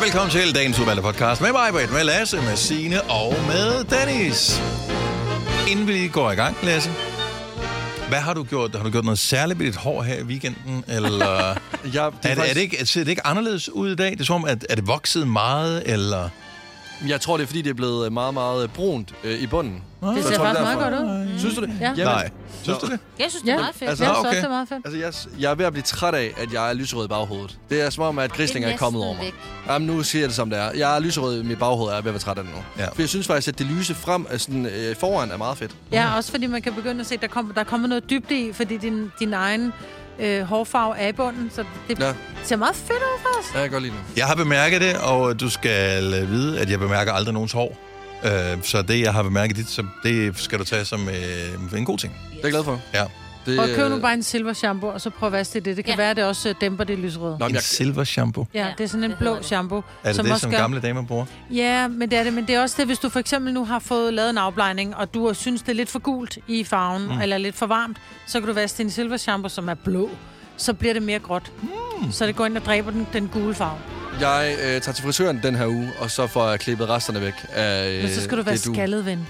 og velkommen til dagens udvalgte podcast med mig, Britt, med Lasse, med Signe og med Dennis. Inden vi går i gang, Lasse, hvad har du gjort? Har du gjort noget særligt med dit hår her i weekenden? Eller Ja, det er, det, er, det ikke, ser det ikke anderledes ud i dag? Det er som om, at er det vokset meget, eller... Jeg tror, det er, fordi det er blevet meget, meget brunt øh, i bunden. Det ser faktisk det meget godt ud. Synes du det? Ja. Jamen, Nej. Synes du det? Jeg synes, det er meget fedt. Altså, Jeg synes også, okay. det er meget fedt. Altså, jeg, jeg er ved at blive træt af, at jeg er lyserød i baghovedet. Det er som om, at grislinger er, er kommet over mig. væk. Jamen, nu siger jeg det som det er. Jeg er lyserød i mit baghoved, og jeg er ved at være træt af det nu. Ja. For jeg synes faktisk, at det lyse frem sådan, øh, foran er meget fedt. Ja, også fordi man kan begynde at se, at der, kom, der er kommet noget dybde i, fordi din, din egen øh, hårfarve er i bunden, så det Ja. ser meget fedt ud faktisk. Ja, jeg kan godt lide det. Jeg har bemærket det, og du skal vide, at jeg bemærker aldrig nogens hår. Øh, så det, jeg har bemærket dit, så det skal du tage som øh, en god ting. Det er jeg glad for. Ja. Det, Og køb nu øh, bare en silver shampoo, og så prøv at vaske det. Det kan Ja. være, at det også øh, dæmper det lysrøde. Nå, En jeg, silver shampoo. Ja, det er sådan en det blå shampoo. Er det det, også som gør- gamle damer bruger? Ja, men det er det. Men det er også det, hvis du for eksempel nu har fået lavet en afblejning, og du synes, det er lidt for gult i farven, mm. eller lidt for varmt, så kan du vaske din silver shampoo, som er blå. Så bliver det mere gråt. Mm. Så det går ind og dræber den, den gule farve. Jeg øh, tager til frisøren den her uge, og så får jeg klippet resterne væk af øh, Men så skal du være det, skaldet, ven.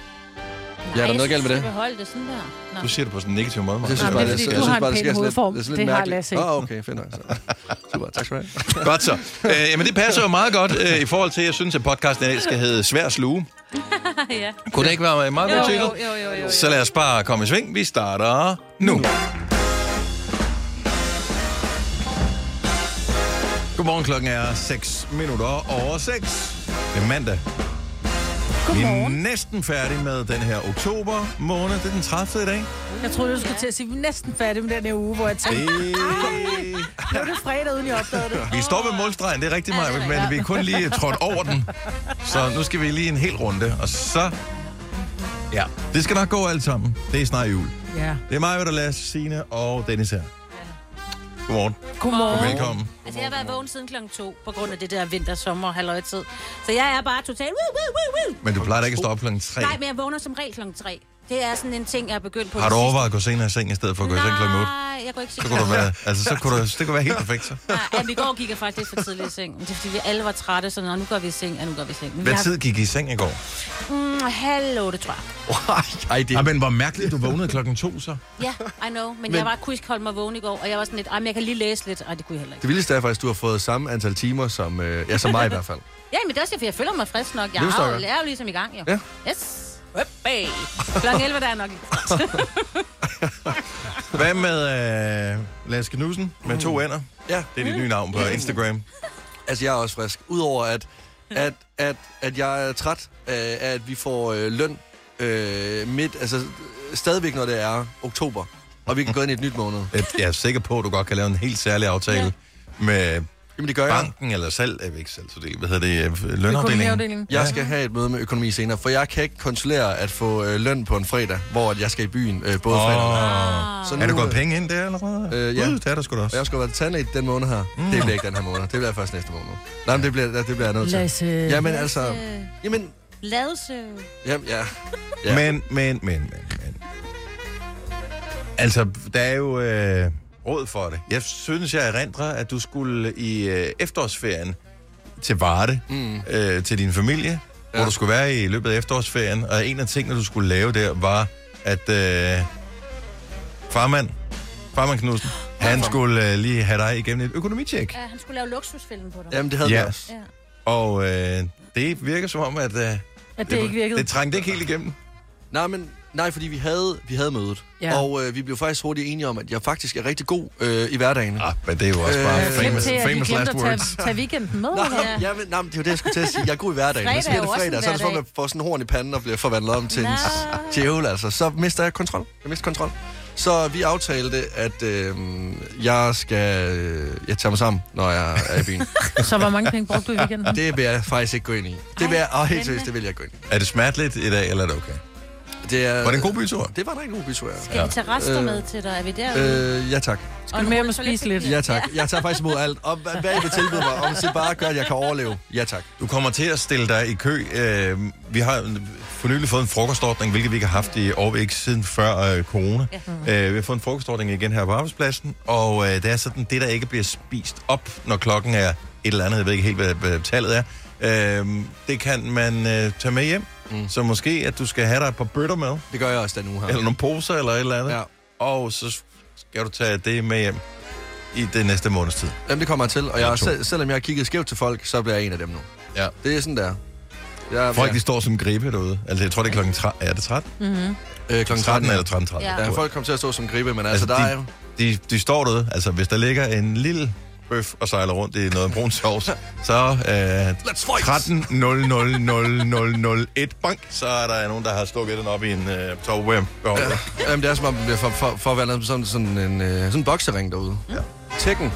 Ja, er der noget galt med det? Jeg beholde det sådan der. Nå. Du siger det på sådan en negativ måde. Jeg synes bare, det er det, fordi, jeg du synes har en bare, det pæn hovedform. det er Det lidt har mærkeligt. Lasse ikke. Åh, oh, okay, fedt nok. Så. Super, tak skal du have. Godt så. Øh, jamen, det passer jo meget godt øh, i forhold til, at jeg synes, at podcasten i dag skal hedde Svær Sluge. ja. Kunne det ikke være en meget god Jo, titel? jo, jo, jo, jo. Så lad os bare komme i sving. Vi starter nu. Godmorgen, klokken er 6 minutter over 6. Det er mandag. Vi er næsten færdige med den her oktober måned. Det er den 30. i dag. Jeg troede, du skulle til at sige, at vi er næsten færdige med den her uge, hvor jeg tænkte, Det... nu er det fredag, uden jeg opdagede det. Vi står ved målstregen, det er rigtig meget, men vi er kun lige trådt over den. Så nu skal vi lige en hel runde, og så... Ja, det skal nok gå alt sammen. Det er snart jul. Ja. Det er mig, der Lasse, Signe og Dennis her. Godmorgen. Godmorgen. Og velkommen. Altså, jeg har været vågen siden klokken to, på grund af det der vinter, sommer, halvøjtid. Så jeg er bare totalt... Woo, woo, woo, woo. Men du plejer da ikke at stå op klokken 3. Nej, men jeg vågner som regel klokken tre. Det er sådan en ting, jeg er begyndt på. Har du overvejet at gå senere i seng, i stedet for at gå i seng klokken 8? Nej, jeg går ikke Så kunne du være, altså, så kunne du, det kunne være helt perfekt, så. Nej, jamen, i går gik jeg faktisk for tidligt i seng. Det er fordi, vi alle var trætte, så nu går vi i seng, ja, nu går vi i seng. Men Hvad har- tid gik I i seng i går? Mm, halv otte, tror jeg. Ej, det Ja, men hvor mærkeligt, du vågnede klokken 2, så. Ja, I know. Men, Men- jeg var kunne ikke holde mig vågen i går, og jeg var sådan lidt, men jeg kan lige læse lidt. Ej, det kunne jeg heller ikke. Det vildeste er faktisk, at du har fået samme antal timer som, øh, ja, som mig i hvert fald. Ja, men det er også, jeg føler mig frisk nok. Jeg er, jo, jeg er jo ligesom i gang, jo. Ja. Yes. Hey. Klokken 11, der er nok ikke. Hvad med øh, Lasse Knudsen med to ender? Ja, Det er dit nye navn på Instagram. altså jeg er også frisk. Udover at, at, at, at jeg er træt af, at vi får øh, løn øh, midt, altså stadigvæk når det er oktober, og vi kan gå ind i et nyt måned. Jeg er sikker på, at du godt kan lave en helt særlig aftale med Jamen det gør jeg. banken eller salg, er ikke salg, så det, hvad hedder det, øh, lønafdelingen? Jeg skal have et møde med økonomi senere, for jeg kan ikke kontrollere at få øh, løn på en fredag, hvor at jeg skal i byen øh, både fredag og. Oh. Så Er der gået øh, penge ind der allerede? Øh, ja. Gud, det er der sgu da også. Jeg skal være tandlæge den måned her. Mm. Det bliver ikke den her måned. Det bliver først næste måned. Nej, men det bliver, det bliver jeg nødt til. Lasse. Jamen altså... Jamen... Ladse. Jamen, ja. ja. Men, men, men, men, men. Altså, der er jo øh, råd for det. Jeg synes, jeg erindrer, at du skulle i øh, efterårsferien til Varde, Mm. øh, til din familie, ja. hvor du skulle være i løbet af efterårsferien, og en af tingene, du skulle lave der, var, at øh, farmand, farmand Knudsen, han skulle øh, lige have dig igennem et økonomitjek. Ja, han skulle lave luksusfilm på dig. Jamen, det havde Ja. vi også. Ja. Og øh, det virker som om, at øh, At det ikke virkede. det trængte ikke helt igennem. Nej, men... Nej, fordi vi havde, vi havde mødet. Ja. Og øh, vi blev faktisk hurtigt enige om, at jeg faktisk er rigtig god øh, i hverdagen. Ah, men det er jo også bare Øh, famous, til, at famous last at words. tage, tage weekenden med. Nå, eller? ja. men, nej, men det er jo det, jeg skulle til at sige. Jeg er god i hverdagen. Fredag er jo det en fredag, så er det som jeg får sådan en horn i panden og bliver forvandlet om til en djævel, altså. Så mister jeg kontrol. Jeg mister kontrol. Så vi aftalte, at øh, jeg skal øh, jeg tager mig sammen, når jeg er i byen. Så hvor mange penge brugte du i weekenden? Det vil jeg faktisk ikke gå ind i. Det vil jeg, og helt seriøst, det vil jeg gå ind i. Er det smerteligt i dag, eller er det okay? Det er, Var det en god bytur? Det var en rigtig god bytur, ja. Skal vi tage rester Øh, med til dig? Er vi derude? Øh, ja tak. Skal du med hjem og spise lidt? Ja tak. Jeg tager faktisk imod alt. Og hvad, hvad I vil tilbyde mig, om det bare gør, at jeg kan overleve. Ja tak. Du kommer til at stille dig i kø. Øh, vi har for nylig fået en frokostordning, hvilket vi ikke har haft i år, ikke siden før øh, corona. Ja. Øh, vi har fået en frokostordning igen her på arbejdspladsen, og øh, det er sådan, det der ikke bliver spist op, når klokken er et eller andet, jeg ved ikke helt, hvad, hvad tallet er, øh, det kan man øh, tage med hjem. Mm. Så måske, at du skal have dig et par bøtter med, Det gør jeg også den uge her. eller nogle poser eller et eller andet, Ja. og så skal du tage det med hjem i det næste måneds tid. Jamen, det kommer jeg til, og jeg, to. selv, selvom jeg har kigget skævt til folk, så bliver jeg en af dem nu. Ja. Det er sådan der. Jeg, Folk, de står som gribe derude. Altså, jeg tror, det er klokken 13. Er det 13? øh, klokken 13 eller 13, 13. Ja. Ja, folk kommer til at stå som gribe, men altså, Altså, der de- er jo... De, de står derude. Altså, hvis der ligger en lille bøf og sejler rundt i noget brun sovs, så øh, Let's fight! 13 bank, så er der nogen, der har stukket den op i en øh, topware. Ja. Ja, jamen, det er som om, er for, for, for at være noget sådan, sådan en øh, sådan en boksering derude. Ja. Tekken.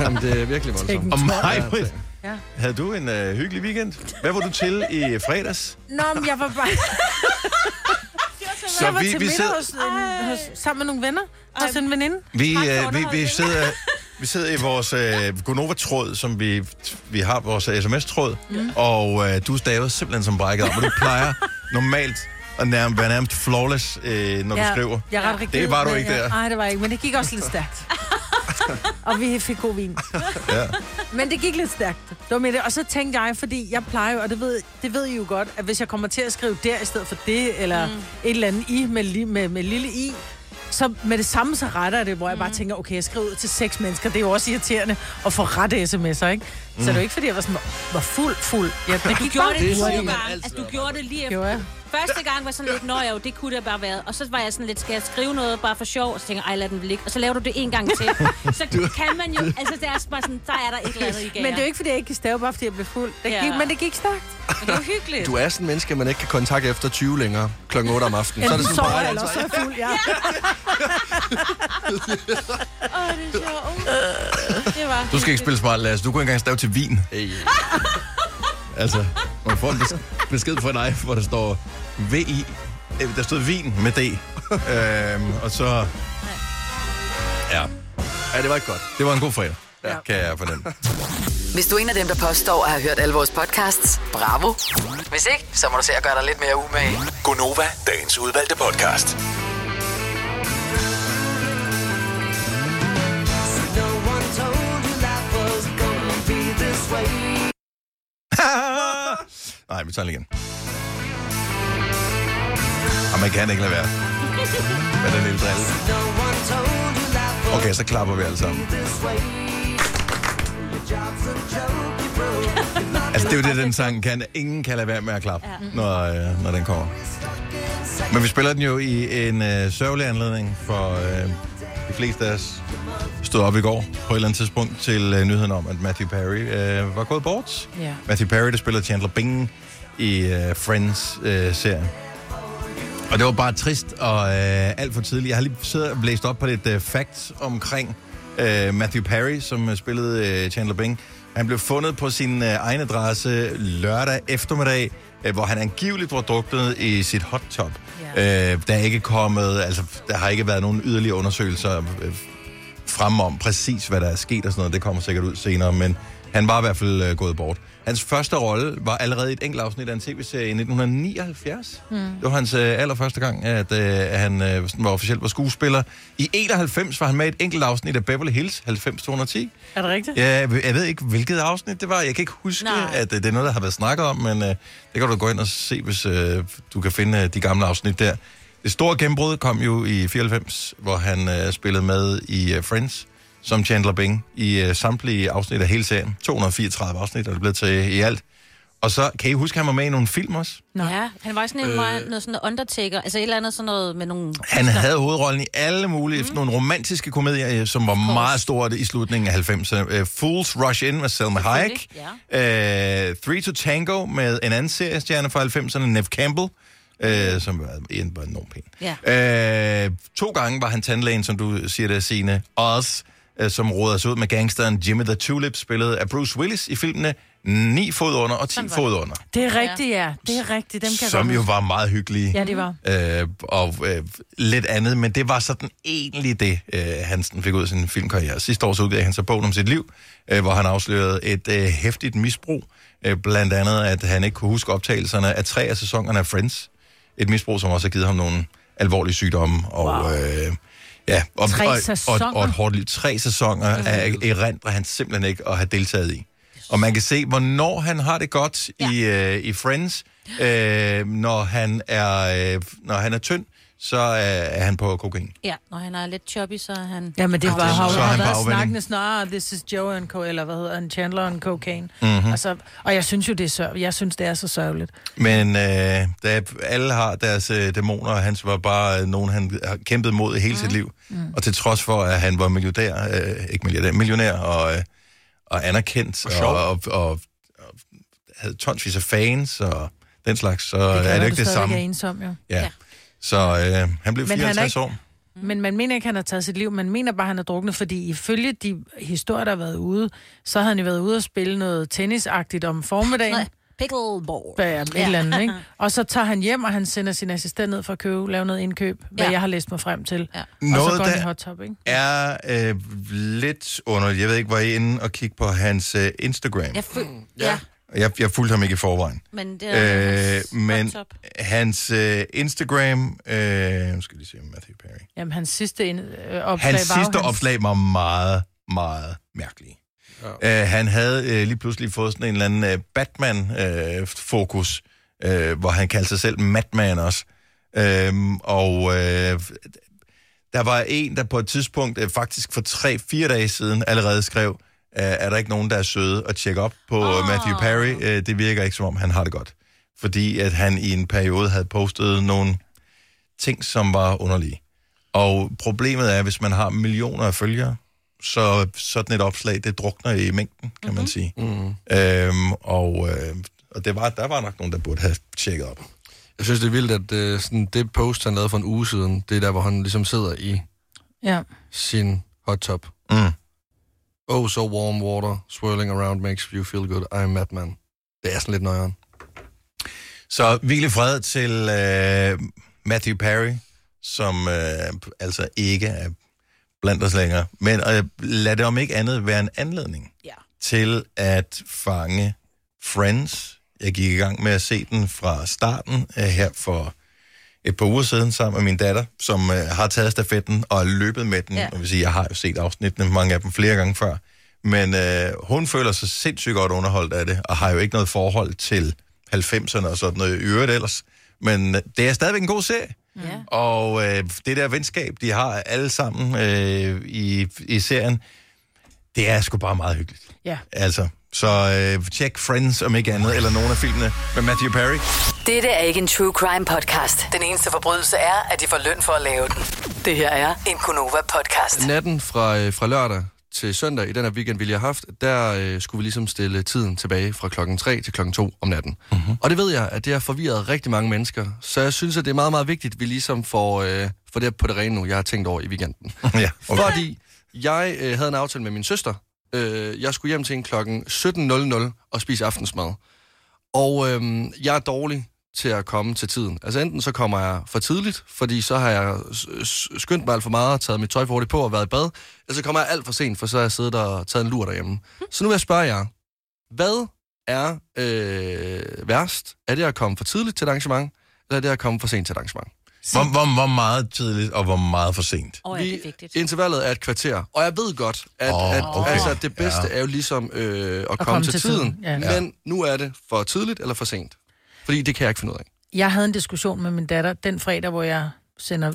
jamen, det er virkelig voldsomt. Og mig, Ja, Ja. havde du en øh, hyggelig weekend? Hvad var du til i fredags? Nå, men jeg var bare... Så jeg var vi, til vi, sidder, hos, øh, hos, sammen med nogle venner. Hos en veninde. vi, øh, vi, vi, sidder, vi sidder i vores øh, Gonova-tråd, som vi, vi har vores sms-tråd, mm. og øh, du staver simpelthen som brækket op, og du plejer normalt at nærmest, være nærmest flawless, øh, når du skriver. Jeg er ret rigid, Det var du ikke jeg- der. Nej, det var ikke, men det gik også lidt stærkt. og vi fik god vin. Ja. Men det gik lidt stærkt. Det var med det. Og så tænkte jeg, fordi jeg plejer jo, og det ved, det ved I jo godt, at hvis jeg kommer til at skrive der i stedet for det, eller mm. et eller andet i med, li- med, med lille i, så med det samme, så retter jeg det, hvor jeg bare tænker, okay, jeg skriver ud til seks mennesker. Det er jo også irriterende at få rette sms'er, ikke? Så det er jo ikke, fordi jeg var sådan, var fuld, fuld. Ja, det Du gik gjorde bare det Det to gange. Altså, du gjorde det lige efter. Jeg? Første gang var sådan lidt, nå jo, det kunne det bare være. Og så var jeg sådan lidt, skal jeg skrive noget bare for sjov? Og så tænker jeg, ej, lad den ligge. Og så laver du det en gang til. så kan man jo, altså det er bare sådan, der er der et eller andet i gære. Men det er jo ikke, fordi jeg ikke kan stave, bare fordi jeg blev fuld. Det Ja. gik, men det gik stærkt. Men det jo hyggeligt. Du er sådan en menneske, man ikke kan kontakte efter 20 længere, klokken 8 om aftenen. Så er det sådan bare, jeg, eller også er jeg fuld, ja. Åh, det er sjovt. Det var Du skal ikke spille smart, Lasse. Du kunne ikke engang stave til vin. Hey. Altså, man får en bes- besked fra dig, hvor der står VI. Øh, Der stod vin med D. øhm, og så... Ja, Ja, det var ikke godt. det var en god fredag, Ja. ja. kan jeg fornemme. Hvis du er en af dem, der påstår at have hørt alle vores podcasts, bravo. Hvis ikke, så må du se at gøre dig lidt mere umage. Gonova, dagens udvalgte podcast. Nej, vi tager den igen. Og man kan ikke lade være. Med den lille drille. Okay, så klapper vi alle sammen. Altså, det er jo det, den sang kan. Ingen kan lade være med at klappe, ja. når, øh, når den kommer. Men vi spiller den jo i en øh, sørgelig anledning, for øh, fleste af os stod op i går på et eller andet tidspunkt til øh, nyheden om, at Matthew Perry øh, var gået bort. Ja. Matthew Perry, der spiller Chandler Bing i øh, Friends-serien. og det var bare trist og øh, alt for tidligt. Jeg har lige siddet og blæst op på lidt øh, facts omkring øh, Matthew Perry, som spillede øh, Chandler Bing. Han blev fundet på sin øh, egen adresse lørdag eftermiddag, øh, hvor han angiveligt var druknet i sit hot tub. Ja. Øh, der er ikke kommet, altså der har ikke været nogen yderligere undersøgelser øh, frem om præcis, hvad der er sket og sådan noget. Det kommer sikkert ud senere, men han var i hvert fald øh, gået bort. Hans første rolle var allerede i et enkelt afsnit af en tv-serie i 1979. Mm. Det var hans øh, allerførste gang, at øh, han øh, var officielt var skuespiller. I 91 var han med i et enkelt afsnit af Beverly Hills 90210. Er det rigtigt? Ja, jeg ved- jeg ved ikke, hvilket afsnit det var. Jeg kan ikke huske, Nej. at øh, det er noget, der har været snakket om, men øh, det kan du gå ind og se, hvis øh, du kan finde øh, de gamle afsnit der. Det store gennembrud kom jo i 94, hvor han øh, spillede med i øh, Friends som Chandler Bing i øh, samtlige afsnit af hele serien. 234 afsnit er det blevet til i alt. Og så, kan I huske, han var med i nogle film også? Nå. Ja, han var sådan en, øh... noget sådan noget undertaker, altså et eller andet sådan noget med nogle... Han havde hovedrollen i alle mulige, mm. nogle romantiske komedier, øh, som var meget stort i slutningen af 90'erne. Uh, Fools Rush In med Selma Hayek. Selvfølgelig, Uh, Three to Tango med en anden seriestjerne fra 90'erne, Nev Campbell. Uh, som var, en, var enormt pæn. Ja. Uh, to gange var han tandlægen, som du siger det, Signe. Oz, uh, som råder sig ud med gangsteren Jimmy the Tulip, spillet af Bruce Willis i filmene 9 fod under og 10 Sådan var fod under. Det er rigtigt, ja. Det er rigtigt. Dem kan Som jo var meget hyggelige. Ja, det var. øh, og øh, lidt andet, men det var sådan egentlig det, øh, Hansen fik ud af sin filmkarriere. Sidste år så udgav han så bogen om sit liv, øh, hvor han afslørede et øh, hæftigt misbrug. Øh, blandt andet, at han ikke kunne huske optagelserne af tre af sæsonerne af Friends. Et misbrug, som også har givet ham nogle alvorlige sygdomme. Og, Wow. øh, ja, og, Tre og, og, sæsoner? og et hårdt liv. Tre sæsoner Mm. af erindrer han simpelthen ikke at have deltaget i. Og man kan se, hvornår han har det godt ja. i, øh, i Friends. Øh, når, han er, øh, når han er tynd, så er, er han på kokain. Ja, når han er lidt chubby, så er han... Ja, men det var, har, han på været snakkende snarere, this is Joe and Co, eller hvad hedder han, Chandler and Cocaine. Mhm. Mm-hmm. Altså, og jeg synes jo, det er sørg. Jeg synes, det er så sørgeligt. Men øh, da alle har deres øh, dæmoner, og hans var bare øh, nogen, han har kæmpet mod i hele mm. sit liv. Mm. Og til trods for, at han var millionær, øh, ikke millionær, millionær og, øh, og anerkendt, og, og, og, og, og havde tonsvis af fans og den slags, så Det det er det ikke det samme. er ensom, jo. Ja. Ja. Så øh, han blev Men han er 54 ikke- år. Men man mener ikke, han har taget sit liv. Man mener bare, han er druknet, fordi ifølge de historier, der har været ude, så har han jo været ude og spille noget tennisagtigt om formiddagen. Nej, pickleball. Bag et eller andet, ikke? Og så tager han hjem, og han sender sin assistent ned for at købe, lave noget indkøb, hvad Ja. jeg har læst mig frem til. Ja. Og Noget, så går han i der- hot top, ikke? er øh, lidt underligt. Jeg ved ikke, var I inde og kigge på hans øh, Instagram? Jeg føl... Ja. ja. Jeg, jeg fulgte ham ikke i forvejen. men det er... Øh, men top. hans øh, Instagram... Øh, skal lige se, Matthew Perry. Jamen, hans sidste ind, øh, opslag Hans var sidste opslag var meget, meget mærkelig. Ja. Øh, han havde øh, lige pludselig fået sådan en eller anden øh, Batman-fokus, øh, hvor han kaldte sig selv Madman også. Øhm, og øh, der var en, der på et tidspunkt, øh, faktisk for tre-fire dage siden, allerede skrev, øh, er der ikke nogen, der er søde at tjekke op på oh. Matthew Perry? Øh, det virker ikke, som om han har det godt. Fordi at han i en periode havde postet nogle ting, som var underlige. Og problemet er, hvis man har millioner af følgere, så sådan et opslag, det drukner i mængden, kan mm-hmm. man sige. Mm. Øhm, og øh, og det var, der var nok nogen, der burde have tjekket op. Jeg synes, det er vildt, at øh, sådan det post, han lavede for en uge siden, det er der, hvor han ligesom sidder i Ja. sin hot tub. Mm. Oh, so warm water swirling around makes you feel good. I'm madman. Det er sådan lidt nøjeren. Så hvil i fred til øh, Matthew Perry, som øh, altså ikke er blandt os længere. Men øh, lad det om ikke andet være en anledning Ja. til at fange Friends. Jeg gik i gang med at se den fra starten øh, her for et par uger siden sammen med min datter, som øh, har taget stafetten og er løbet med den. Ja. Og vil sige, jeg har jo set afsnittene, mange af dem flere gange før. Men øh, hun føler sig sindssygt godt underholdt af det, og har jo ikke noget forhold til 90'erne og sådan noget i øvrigt ellers. Men øh, det er stadigvæk en god serie. Ja. Og øh, det der venskab, de har alle sammen øh, i, i serien, det er sgu bare meget hyggeligt. Ja. Altså, så øh, tjek Friends om ikke andet, eller nogle af filmene med Matthew Perry. Dette er ikke en true crime podcast. Den eneste forbrydelse er, at de får løn for at lave den. Det her er en Gunova-podcast. Natten fra, øh, fra lørdag til søndag i den her weekend, vi lige har haft, der øh, skulle vi ligesom stille tiden tilbage fra klokken 3 til klokken 2 om natten. Mm-hmm. Og det ved jeg, at det har forvirret rigtig mange mennesker. Så jeg synes, at det er meget, meget vigtigt, at vi ligesom får, øh, får det på det rene nu, jeg har tænkt over i weekenden. ja, okay. Fordi jeg øh, havde en aftale med min søster. Øh, jeg skulle hjem til en klokken 17.00 og spise aftensmad. Og øh, jeg er dårlig til at komme til tiden. Altså enten så kommer jeg for tidligt, fordi så har jeg skyndt mig alt for meget, taget mit tøj for hurtigt på og været i bad, eller så kommer jeg alt for sent, for så har jeg siddet og taget en lur derhjemme. Så nu vil jeg spørge jer, hvad er øh, værst? Er det at komme for tidligt til et arrangement, eller er det at komme for sent til et arrangement? Hvor, hvor, hvor meget tidligt og hvor meget for sent? Åh, ja, det er vigtigt. Intervallet er et kvarter, og jeg ved godt, at, oh, at okay. altså, det bedste Ja. er jo ligesom øh, at, komme, komme til, til tiden, tiden, ja. men nu er det for tidligt eller for sent. Fordi det kan jeg ikke finde ud af. Jeg havde en diskussion med min datter den fredag, hvor jeg sender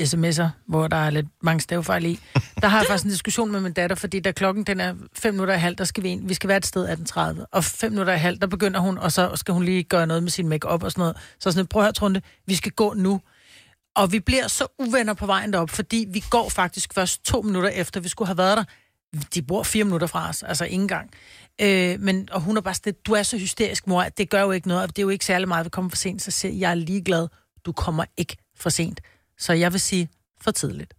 sms'er, hvor der er lidt mange stavefejl i. Der har jeg faktisk en diskussion med min datter, fordi da klokken den er 5 minutter i halv, der skal vi ind. Vi skal være et sted 18.30. Og 5 minutter i halv, der begynder hun, og så skal hun lige gøre noget med sin makeup og sådan noget. Så sådan, prøv at høre, Trunde, vi skal gå nu. Og vi bliver så uvenner på vejen derop, fordi vi går faktisk først to minutter efter, vi skulle have været der. De bor fire minutter fra os, altså ingen gang. Øh, men, og hun er bare sådan, du er så hysterisk, mor, at det gør jo ikke noget, og det er jo ikke særlig meget, at vi kommer for sent. Så siger jeg, jeg er ligeglad, du kommer ikke for sent. Så jeg vil sige, for tidligt.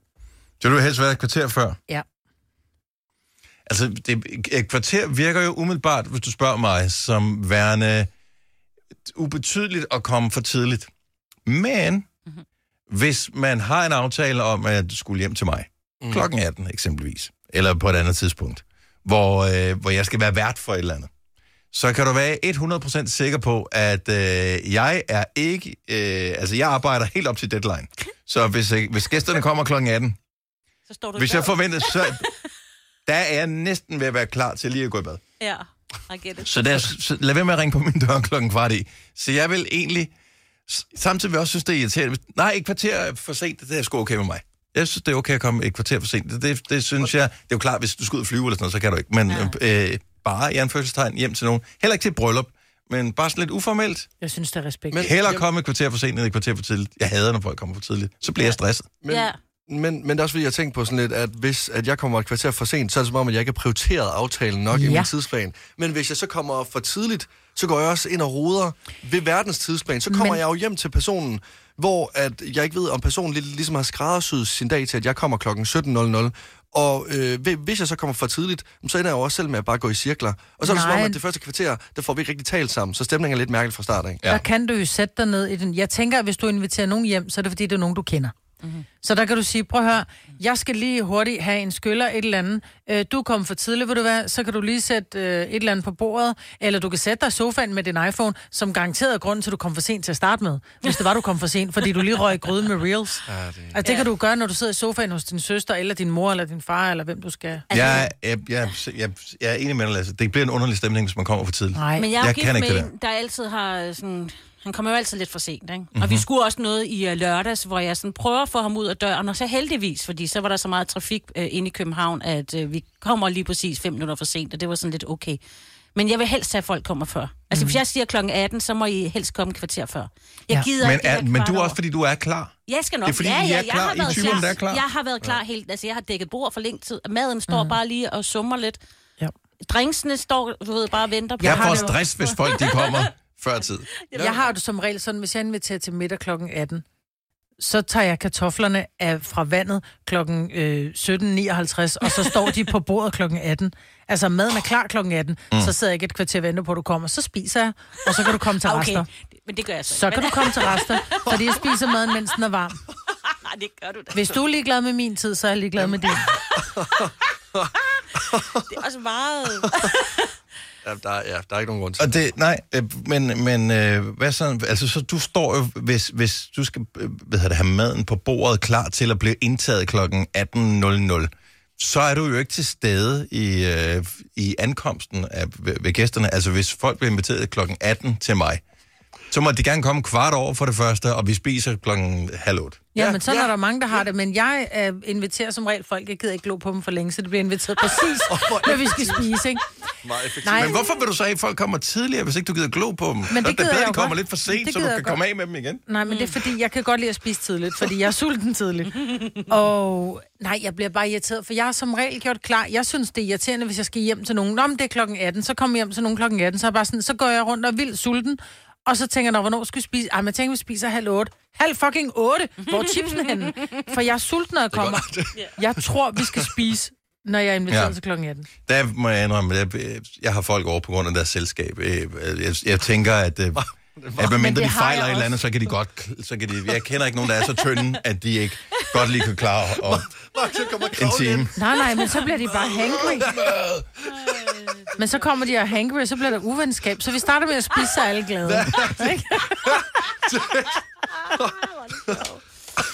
Så du vil helst være et kvarter før? Ja. Altså, det, et kvarter virker jo umiddelbart, hvis du spørger mig, som værende ubetydeligt at komme for tidligt. Men, mm-hmm. hvis man har en aftale om, at du skulle hjem til mig, mm. klokken 18 eksempelvis, eller på et andet tidspunkt, hvor, øh, hvor jeg skal være vært for et eller andet, så kan du være 100% sikker på, at øh, jeg er ikke... Øh, altså, jeg arbejder helt op til deadline. Så hvis, øh, hvis gæsterne kommer klokken 18, Så står du hvis jeg forventer, så der er jeg næsten ved at være klar til lige at gå i bad. Ja, I get it. Så, der, så lad være med at ringe på min dør klokken kvart i. Så jeg vil egentlig... Samtidig vil jeg også synes, det er irriterende. Nej, et kvarter for sent, det er sgu okay med mig. Jeg synes, det er okay at komme et kvarter for sent. Det, det, det synes jeg... Det er jo klart, hvis du skal ud og flyve eller sådan noget, så kan du ikke. Men ja. øh, bare i anførselstegn hjem til nogen. Heller ikke til et bryllup, men bare sådan lidt uformelt. Jeg synes, det er respekt. Men- Jamen- komme et kvarter for sent, end et kvarter for tidligt. Jeg hader, når folk kommer for tidligt. Så bliver jeg stresset. Men, Ja. men, men det er også fordi, jeg tænker på sådan lidt, at hvis at jeg kommer et kvarter for sent, så er det som om, at jeg ikke har prioriteret aftalen nok ja. i Ja. min tidsplan. Men hvis jeg så kommer for tidligt, så går jeg også ind og roder ved verdens tidsplan. Så kommer men... Jeg jo hjem til personen, hvor at jeg ikke ved, om personen lidt, ligesom har skræddersyet sin dag til, at jeg kommer klokken 17.00. Og øh, hvi- hvis jeg så kommer for tidligt, så ender jeg jo også selv med at bare gå i cirkler. Og så er det som om, Nej. at det første kvarter, der får vi ikke rigtig talt sammen, så stemningen er lidt mærkelig fra start af. Ja. der kan du jo sætte dig ned i den. Jeg tænker, at hvis du inviterer nogen hjem, så er det fordi, det er nogen, du kender. Mm-hmm. Så der kan du sige, prøv at høre, jeg skal lige hurtigt have en skyller, et eller andet. Øh, du er kommet for tidligt, vil du være, så kan du lige sætte øh, et eller andet på bordet, eller du kan sætte dig i sofaen med din iPhone, som garanteret er grunden til, at du kom for sent til at starte med. Hvis det var, du kom for sent, fordi du lige røg i gryden med Reels. Ja, det... Altså, det kan du gøre, når du sidder i sofaen hos din søster, eller din mor, eller din far, eller hvem du skal. Jeg, jeg, jeg, jeg, jeg er enig med dig, Lasse. Det bliver en underlig stemning, hvis man kommer for tidligt. Nej. Men jeg er Jeg kan med ikke det en, der altid har sådan... Han kommer jo altid lidt for sent, ikke? Og Mhm. vi skulle også noget i uh, lørdags, hvor jeg sådan prøver at få ham ud af døren, og så heldigvis, fordi så var der så meget trafik uh, inde i København, at uh, vi kommer lige præcis fem minutter for sent, og det var sådan lidt okay. Men jeg vil helst have, at folk kommer før. Altså, hvis jeg siger klokken 18, så må I helst komme kvarter før. Jeg Ja. gider Men, ikke er, men du er også, fordi du er klar. Jeg skal nok. Det er fordi, ja, I ja, er jeg klar. har I været typerne, klar. der er klar. Jeg har været klar helt... Altså, jeg har dækket bord for længe tid. Maden står mm. bare lige og summer lidt. Ja. Drinksene står, du ved, bare og venter på. Jeg har får stress, hvis folk de kommer før tid. Jeg har det som regel sådan, hvis jeg inviterer til middag klokken 18, så tager jeg kartoflerne af, fra vandet klokken øh, 17.59, og så står de på bordet klokken 18. Altså, maden er klar klokken 18, mm. så sidder jeg ikke et kvarter og venter på, at du kommer. Så spiser jeg, og så kan du komme til Ah, rester. Okay, men det gør jeg så. Så kan du komme til rester, fordi jeg spiser maden, mens den er varm. Nej, det gør du da. Hvis du er ligeglad med min tid, så er jeg ligeglad med din. Det er også meget... Der, er- ja, der er ikke nogen grund til Og det, nej, øh, men, men øh, hvad så, altså, så du står jo, hvis, hvis du skal øh, hvad det, have maden på bordet klar til at blive indtaget klokken 18.00, så er du jo ikke til stede i, øh, i ankomsten af, ved, ved gæsterne. Altså hvis folk bliver inviteret klokken 18 til mig, så må de gerne komme kvart over for det første, og vi spiser klokken halv otte. Ja, Ja, men sådan ja. er der mange, der har det. Men jeg øh, inviterer som regel folk. Jeg gider ikke glo på dem for længe, så det bliver inviteret præcis, når vi skal spise, ikke? Nej. Men hvorfor vil du så have, at folk kommer tidligere, hvis ikke du gider glo på dem? Men det så det gider bedre, jeg de kommer godt. lidt for sent, Det så du kan jeg komme godt. af med dem igen. Nej, men det er fordi, jeg kan godt lide at spise tidligt, fordi jeg er sulten tidligt. Og nej, jeg bliver bare irriteret, for jeg har som regel gjort klar. Jeg synes, det er irriterende, hvis jeg skal hjem til nogen. Nå, men det er klokken 18, så kommer jeg hjem til nogen klokken 18, så, er bare sådan, så går jeg rundt og er vildt sulten. Og så tænker jeg, "Nå, hvornår skal vi spise? Ej, men jeg tænker, vi spiser halv otte. Halv fucking otte! Hvor er chipsen henne? For jeg er sulten, når jeg kommer. Jeg tror, vi skal spise, når jeg er inviteret Ja. til klokken 18. Der må jeg indrømme, jeg, jeg har folk over på grund af deres selskab. Øh, Jeg, jeg tænker, at, at medmindre det de har fejler et eller andet, så kan de godt... Så kan de, jeg kender ikke nogen, der er så tynde, at de ikke godt lige kan klare og, Max, kommer en time. ind. Nej, nej, men så bliver de bare hangry. Men så kommer de og hangry, og så bliver der uvenskab. Så vi starter med at spise, så er alle glade. Ikke?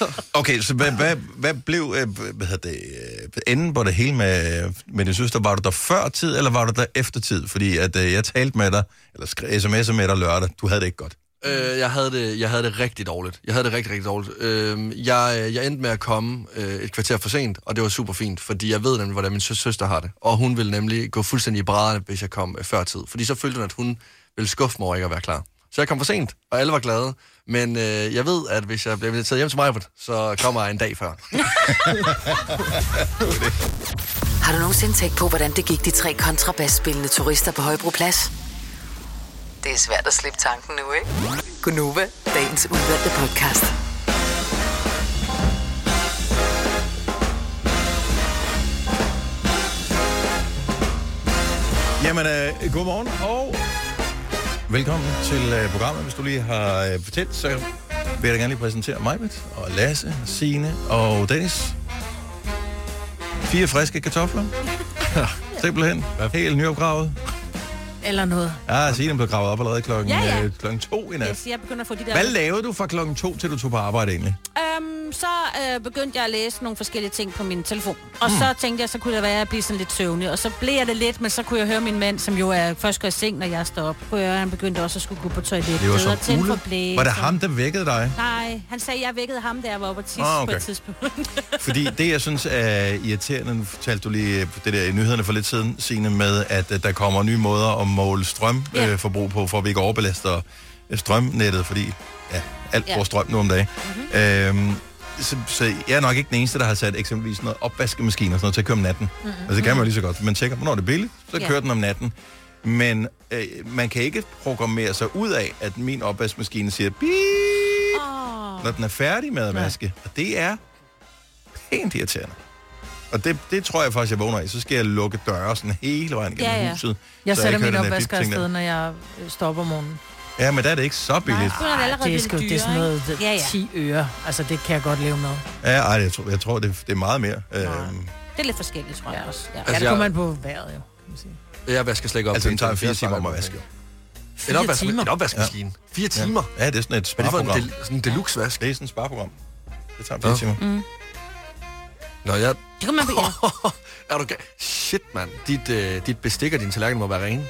Okay, så hvad, hvad, hvad blev øh, hvad hedder det, øh, enden på det hele med, med din søster? Var du der før tid, eller var du der efter tid? Fordi at, øh, jeg talte med dig, eller skrev sms'er med dig lørdag. Du havde det ikke godt. Øh, jeg, havde det, jeg havde det rigtig dårligt. Jeg havde det rigtig, rigtig dårligt. Øhm, øh, jeg, jeg endte med at komme øh, et kvarter for sent, og det var super fint, fordi jeg ved nemlig, hvordan min sø- søster har det. Og hun ville nemlig gå fuldstændig i brædderne, hvis jeg kom øh, før tid. Fordi så følte hun, at hun ville skuffe mig over ikke at være klar. Så jeg kom for sent, og alle var glade. Men øh, jeg ved, at hvis jeg bliver inviteret hjem til mig, så kommer jeg en dag før. Har du nogensinde tænkt på, hvordan det gik de tre kontrabasspillende turister på Højbroplads? Det er svært at slippe tanken nu, ikke? Gunova, dagens udvalgte podcast. Jamen, øh, godmorgen og velkommen til øh, programmet. Hvis du lige har øh, fortalt, så vil jeg da gerne lige præsentere Majbet og Lasse, Signe og Dennis. Fire friske kartofler. Simpelthen. Helt nyopgravet. Eller noget. Ja, Signe blev gravet op allerede klokken, Ja, ja. øh, klokken to i nat. Yes, jeg begynder at få de der... Hvad lavede du fra klokken to, til du tog på arbejde egentlig? Øhm, så øh, begyndte jeg at læse nogle forskellige ting på min telefon. Og Hmm. så tænkte jeg, så kunne det være, at jeg blive sådan lidt søvnig. Og så blev jeg det lidt, men så kunne jeg høre min mand, som jo er først går i seng, når jeg står op. Kunne jeg høre, han begyndte også at skulle gå på toilettet. Det var som tænde for. Var det ham, der vækkede dig? Nej, han sagde, at jeg vækkede ham, jeg var oppe tisse Ah, okay. på et tidspunkt. Fordi det, jeg synes er irriterende, nu fortalte du lige øh, det der i nyhederne for lidt siden, Signe, med, at øh, der kommer nye måder at måle strømforbrug Ja. øh, på, for at vi ikke overbelaster øh, strømnettet, fordi ja, alt Ja. får strøm nu om dagen. Mm-hmm. Øhm, så, så jeg er nok ikke den eneste, der har sat eksempelvis noget opvaskemaskine og sådan noget til at køre om natten. Mm-hmm. Altså det kan man jo lige så godt. Man tjekker, hvornår det er billigt, så Ja. kører den om natten. Men øh, man kan ikke programmere sig ud af, at min opvaskemaskine siger beep, oh. når den er færdig med at Nej. vaske. Og det er pænt irriterende. Og det, det tror jeg faktisk, jeg vågner af. Så skal jeg lukke døre sådan hele vejen gennem Ja, ja. huset. Jeg sætter min opvasker afsted, når jeg øh, op om morgenen. Ja, men der er det ikke så billigt. Nu er det allerede det er, sgu, det er sådan noget? Ja, ja. 10 øre. Altså, det kan jeg godt leve med. Ja, ej, jeg tror, jeg tror det, det er meget mere. Øhm, Det er lidt forskelligt, tror jeg Ja. også. Ja. Ja, Altså, det jeg- kommer man på vejret, jo. Kan man sige. Jeg vasker slet ikke op. altså, den til tager fire timer om at vaske. En, Fire opvask, timer. en opvaskemaskine. Fire timer? Ja, det er sådan et Hvad er det for en, del, sådan en deluxe-vask? Det er sådan et spareprogram. Det tager fire Nå. timer. Nå, jeg... Det kan man ja. er du ga- Shit, mand. Dit, øh, dit bestik og din tallerken må være rene.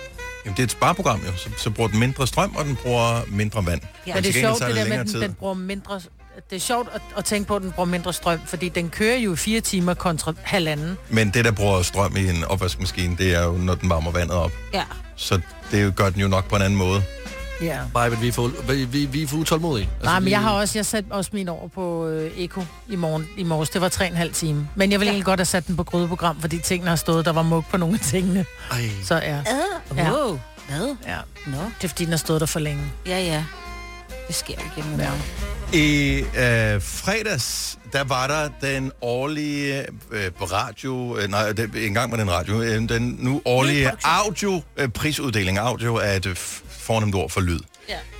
Jamen, det er et spareprogram, jo. Så, så bruger den mindre strøm, og den bruger mindre vand. Ja. Men det er sjovt, det der med, at den, den bruger mindre... Det er sjovt at, at tænke på, at den bruger mindre strøm, fordi den kører jo i fire timer kontra halvanden. Men det, der bruger strøm i en opvaskemaskine, det er jo, når den varmer vandet op. ja. Så det gør den jo nok på en anden måde. Ja. Bare, at vi er for, vi, vi, vi er for utålmodige. Altså, Nej, men vi- jeg har også, jeg sat også min over på øh, Eko i, morgen, i morges. Det var tre og en halv time. Men jeg ville egentlig godt have sat den på grydeprogram, fordi tingene har stået, der var mug på nogle af tingene. Ej. Så ja, Uh, Ja. wow. Hvad? ja. Nå. Det er fordi, den har stået der for længe. Ja, ja. Det sker jo igennem Ja. ja. I øh, fredags, der var der den årlige øh, radio, øh, nej, det, engang var den radio, øh, den nu årlige audio, øh, prisuddeling. Audio er et øh, fornemt ord for lyd.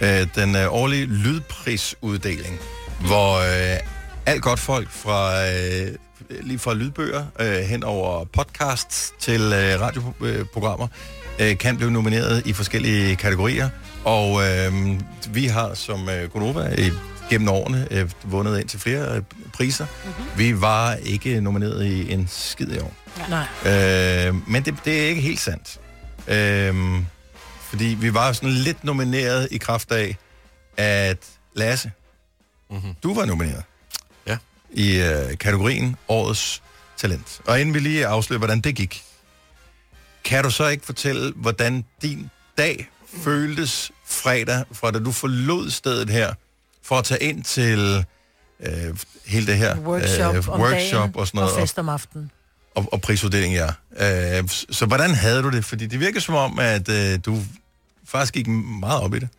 Ja. Øh, den øh, årlige lydprisuddeling, hvor øh, alt godt folk fra øh, lige fra lydbøger øh, hen over podcasts til øh, radioprogrammer øh, kan blive nomineret i forskellige kategorier. Og øh, vi har som øh, Gonova i gennem årene øh, vundet ind til flere øh, priser. Mm-hmm. Vi var ikke nomineret i en skid i år. Nej. Øh, men det, det er ikke helt sandt. Øh, fordi vi var sådan lidt nomineret i kraft af, at Lasse, mm-hmm. du var nomineret Ja. i øh, kategorien Årets Talent. Og inden vi lige afslører, hvordan det gik, kan du så ikke fortælle, hvordan din dag føltes fredag, fra da du forlod stedet her, for at tage ind til øh, hele det her Workshop øh, om workshop dagen og sådan noget, og fest om aftenen. Og, og prisuddeling, ja. Øh, så hvordan havde du det? Fordi det virker som om, at øh, du faktisk gik meget op i det.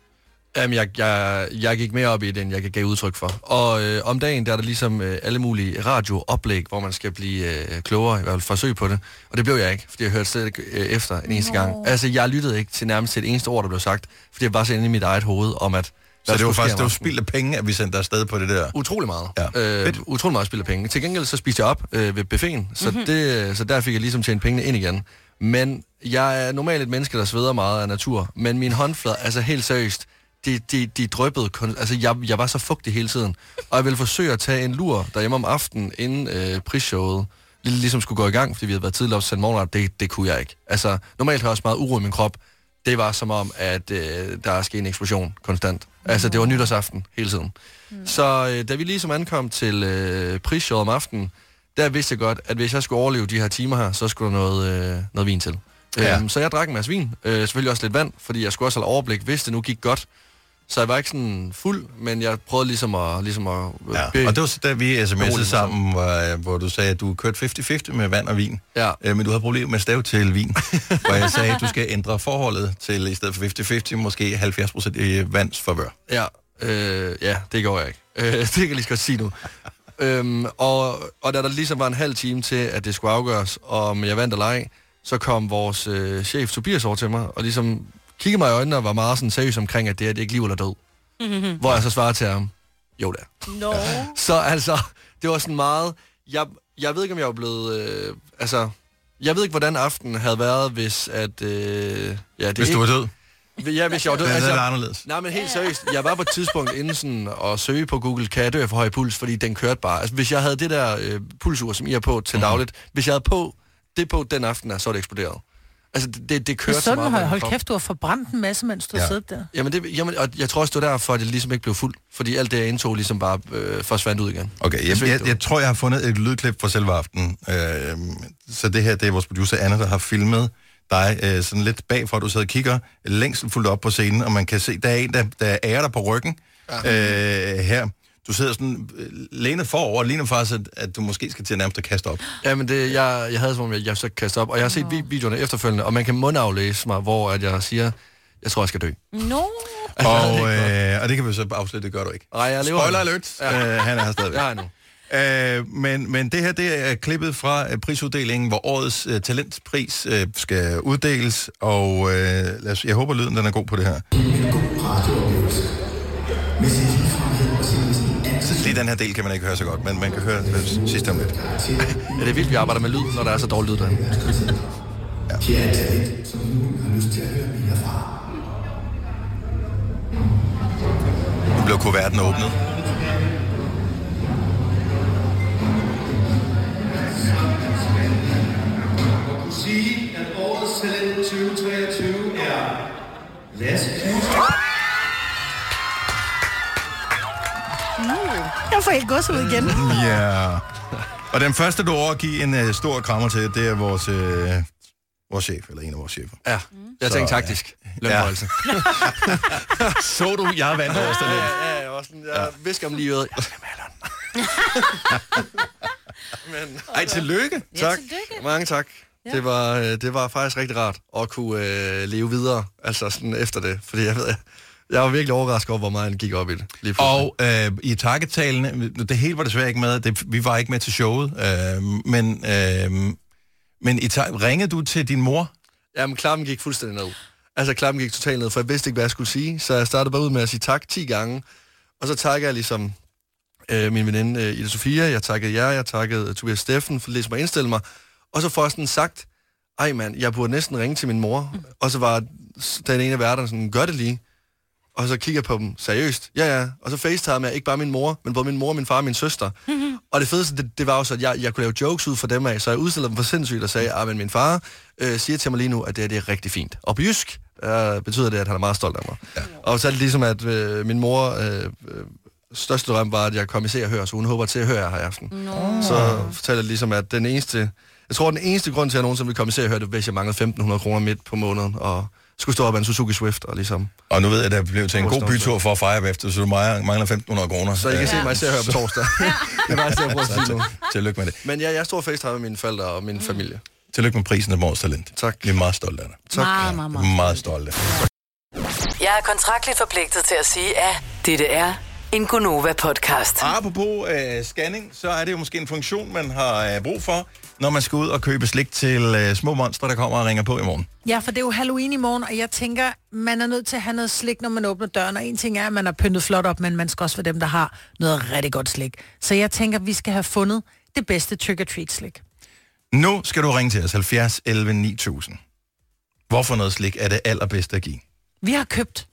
Jamen, jeg, jeg, jeg gik mere op i det, end jeg gav udtryk for. Og øh, om dagen, der er der ligesom øh, alle mulige radiooplæg, hvor man skal blive øh, klogere, i hvert fald forsøg på det. Og det blev jeg ikke, fordi jeg hørte slet ikke øh, efter en eneste gang. Altså, jeg lyttede ikke til nærmest et eneste ord, der blev sagt, fordi jeg var så inde i mit eget hoved om, at... Så det var faktisk det var spild af penge, at vi sendte dig afsted på det der. Utrolig meget. Ja. Øh, Fedt. utrolig meget spild af penge. Til gengæld så spiste jeg op øh, ved buffeten, så, mm-hmm. det, så der fik jeg ligesom tjent pengene ind igen. Men jeg er normalt et menneske, der sveder meget af natur, men min håndflade, altså helt seriøst, de, de, de drøbbede, altså jeg, jeg var så fugtig hele tiden. Og jeg ville forsøge at tage en lur derhjemme om aftenen, inden øh, prisshowet lig- ligesom skulle gå i gang, fordi vi havde været tidligere op til morgenret, det, det kunne jeg ikke. Altså, normalt har jeg også meget uro i min krop. Det var som om, at øh, der er sket en eksplosion konstant. Altså, det var nytårsaften hele tiden. Mm. Så øh, da vi ligesom ankom til øh, prisshowet om aftenen, der vidste jeg godt, at hvis jeg skulle overleve de her timer her, så skulle der noget, øh, noget vin til. Ja. Øhm, så jeg drak en masse vin, øh, selvfølgelig også lidt vand, fordi jeg skulle også have overblik, hvis det nu gik godt. Så jeg var ikke sådan fuld, men jeg prøvede ligesom at... Ligesom at øh, Ja. Og det var så, da vi sms'ede mig sammen, hvor, hvor du sagde, at du kørte 50-50 med vand og vin. ja. Øh, men du havde problemer med stav til vin. hvor jeg sagde, at du skal ændre forholdet til, i stedet for 50-50, måske 70% i vands favør. Ja, øh, ja, det gjorde jeg ikke. Øh, det kan jeg lige så godt sige nu. øhm, og, og da der ligesom var en halv time til, at det skulle afgøres, om jeg vandt eller ej, så kom vores øh, chef Tobias over til mig, og ligesom kiggede mig i øjnene og var meget sådan seriøs omkring, at det er, det er ikke liv eller død. Mm-hmm. Hvor jeg så svarede til ham, jo det er. No. Så altså, det var sådan meget... Jeg, jeg ved ikke, om jeg var blevet... Øh, altså, jeg ved ikke, hvordan aftenen havde været, hvis at... Øh, ja, det Hvis du var død, Ja, hvis jeg var død. er Altså, det anderledes. Nej, men helt seriøst. Jeg var på et tidspunkt inden sådan at søge på Google, kan jeg dø for høj puls, fordi den kørte bare. Altså, hvis jeg havde det der øh, pulsur, som I har på til dagligt, hvis jeg havde på det på den aften, så er det eksploderet. Altså, det, det, det Det kørte er så sådan, meget. har holdt krop. kæft, du har forbrændt en masse, mens du Ja. ja. siddet der. Jamen, det, jamen, og jeg tror også, det var derfor, at det ligesom ikke blev fuld. Fordi alt det, jeg indtog, ligesom bare øh, forsvandt ud igen. Okay, jeg, jeg, jeg tror, jeg har fundet et lydklip fra selve aftenen. Øh, så det her, det er vores producer Anna, der har filmet dig øh, sådan lidt bagfra, du sidder og kigger længst fuldt op på scenen, og man kan se, der er en, der, der ærer dig på ryggen ja. øh, her. Du sidder sådan øh, lænet forover, og ligner faktisk, at, at du måske skal til at nærmest at kaste op. Jamen, det, jeg, jeg havde som om, jeg, jeg så kaste op. Og jeg har set vi- videoerne efterfølgende, og man kan mundaflæse mig, hvor at jeg siger, jeg tror, jeg skal dø. No. Og, øh, og det kan vi så afslutte, det gør du ikke. Nej, jeg lever. Spoiler alert, ja. øh, han er her stadigvæk. Jeg har nu. Øh, men, men det her, det er klippet fra øh, prisuddelingen, hvor årets øh, talentpris øh, skal uddeles, og øh, lad os, jeg håber, lyden den er god på det her. Så lige den her del kan man ikke høre så godt, men man kan høre det sidste om lidt. Ja, det er vildt, vi arbejder med lyd, når der er så dårlig lyd derinde. Nu blev kuverten åbnet. sige, at årets talent 2023 er Lasse Knudsen. Jeg får helt gås ud igen. Ja. Og den første, du overgiver en øh, stor krammer til, det er vores, øh, vores chef, eller en af vores chefer. Ja, jeg tænkte taktisk. Lønforholdelse. Så du, jeg vandt årets talent. Ja, ja, jeg var sådan, jeg ja. visker om lige ud. Jeg skal med Men, Ej, tillykke. tak. tillykke. Mange tak. Det var, øh, det var faktisk rigtig rart at kunne øh, leve videre, altså sådan efter det. Fordi jeg ved, jeg, var virkelig overrasket over, hvor meget han gik op i det. Lige. Og øh, i takketalen, det hele var desværre ikke med, det, vi var ikke med til showet, øh, men, øh, men i ta- ringede du til din mor? Jamen, klappen gik fuldstændig ned. Altså, klappen gik totalt ned, for jeg vidste ikke, hvad jeg skulle sige. Så jeg startede bare ud med at sige tak 10 gange. Og så takker jeg ligesom øh, min veninde øh, Ida Sofia, jeg takkede jer, jeg takkede Tobias Steffen for ligesom at indstille mig. Og så får jeg sådan sagt, ej mand, jeg burde næsten ringe til min mor. Og så var den ene af værterne sådan, gør det lige. Og så kigger jeg på dem seriøst. Ja, ja. Og så facetime jeg ikke bare min mor, men både min mor, min far og min søster. og det fedeste, det, det var også, at jeg, jeg kunne lave jokes ud for dem af, så jeg udstillede dem for sindssygt og sagde, at min far øh, siger til mig lige nu, at det, her, det er rigtig fint. Og på jysk øh, betyder det, at han er meget stolt af mig. Ja. Og så er det ligesom, at øh, min mor... Øh, øh, største drøm var, at jeg kom i se og høre, så hun håber til at høre jer her i aften. No. Så fortæller jeg ligesom, at den eneste... Jeg tror, den eneste grund til, at jeg nogensinde vil komme i se og høre det, hvis jeg manglede 1.500 kroner midt på måneden, og skulle stå op af en Suzuki Swift og ligesom... Og nu ved jeg, at der blev til en God bytur for at fejre efter, så du mangler mangler 1.500 kroner. Så I kan se mig se og høre på torsdag. det var jeg prøver at sige nu. Tillykke med det. Men ja, jeg står facetime med mine forældre og min familie. Tillykke med prisen af Mors Talent. Tak. Vi er meget stolte af dig. Tak. Meget, meget, meget. Meget stolte. Jeg er kontraktligt forpligtet til at sige, at dette er en Gonova-podcast. Apropos øh, scanning, så er det jo måske en funktion, man har øh, brug for, når man skal ud og købe slik til øh, små monstre, der kommer og ringer på i morgen. Ja, for det er jo Halloween i morgen, og jeg tænker, man er nødt til at have noget slik, når man åbner døren. Og en ting er, at man har pyntet flot op, men man skal også være dem, der har noget rigtig godt slik. Så jeg tænker, vi skal have fundet det bedste trick-or-treat-slik. Nu skal du ringe til os 70 11 9000. Hvorfor noget slik er det allerbedste at give? Vi har købt,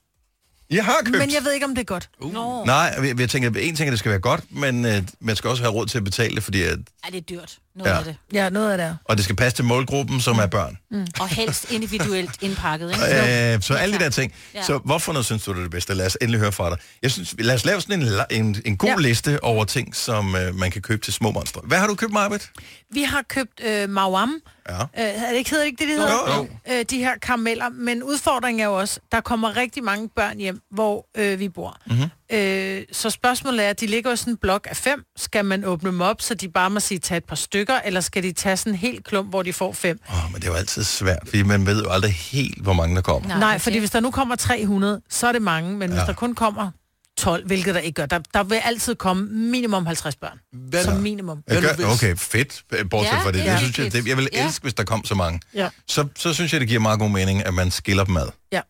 Jeg har købt. men jeg ved ikke, om det er godt. Nå. Nej, vi, vi tænker, en ting er, at det skal være godt, men øh, man skal også have råd til at betale det, fordi at, Er det er dyrt? Noget Ja. af det. Ja, noget af det og det skal passe til målgruppen, som er børn. Og helst individuelt indpakket, ikke? Øh, så alle de der ting. Ja. Så hvorfor noget synes du det er det bedste? Lad os endelig høre fra dig. Jeg synes, lad os lave sådan en, en, en god Ja. liste over ting, som øh, man kan købe til små monstre. Hvad har du købt, Marbet? Vi har købt øh, Mawam. Ja. Øh, er det ikke, hedder det ikke det, det hedder? Jo, Øh, de her karameller. Men udfordringen er jo også, der kommer rigtig mange børn hjem, hvor øh, vi bor. Mhm. Mm-hmm. Øh, så spørgsmålet er, de ligger jo i sådan en blok af fem. Skal man åbne dem op, så de bare må sige, tage et par stykker, eller skal de tage sådan en helt klump, hvor de får fem? Oh, men det er jo altid svært, fordi man ved jo aldrig helt, hvor mange der kommer. Nej, Nej fordi hvis der nu kommer 300, så er det mange, men ja. hvis der kun kommer 12, hvilket der ikke gør. Der, der vil altid komme minimum 50 børn. Hvad, Som minimum. Jeg gør, okay, fedt. Bortset Ja, fra det. ja, det synes jeg, det, jeg vil Ja. elske, hvis der kom så mange. Ja. Så, så synes jeg, det giver meget god mening, at man skiller dem ad. Ja.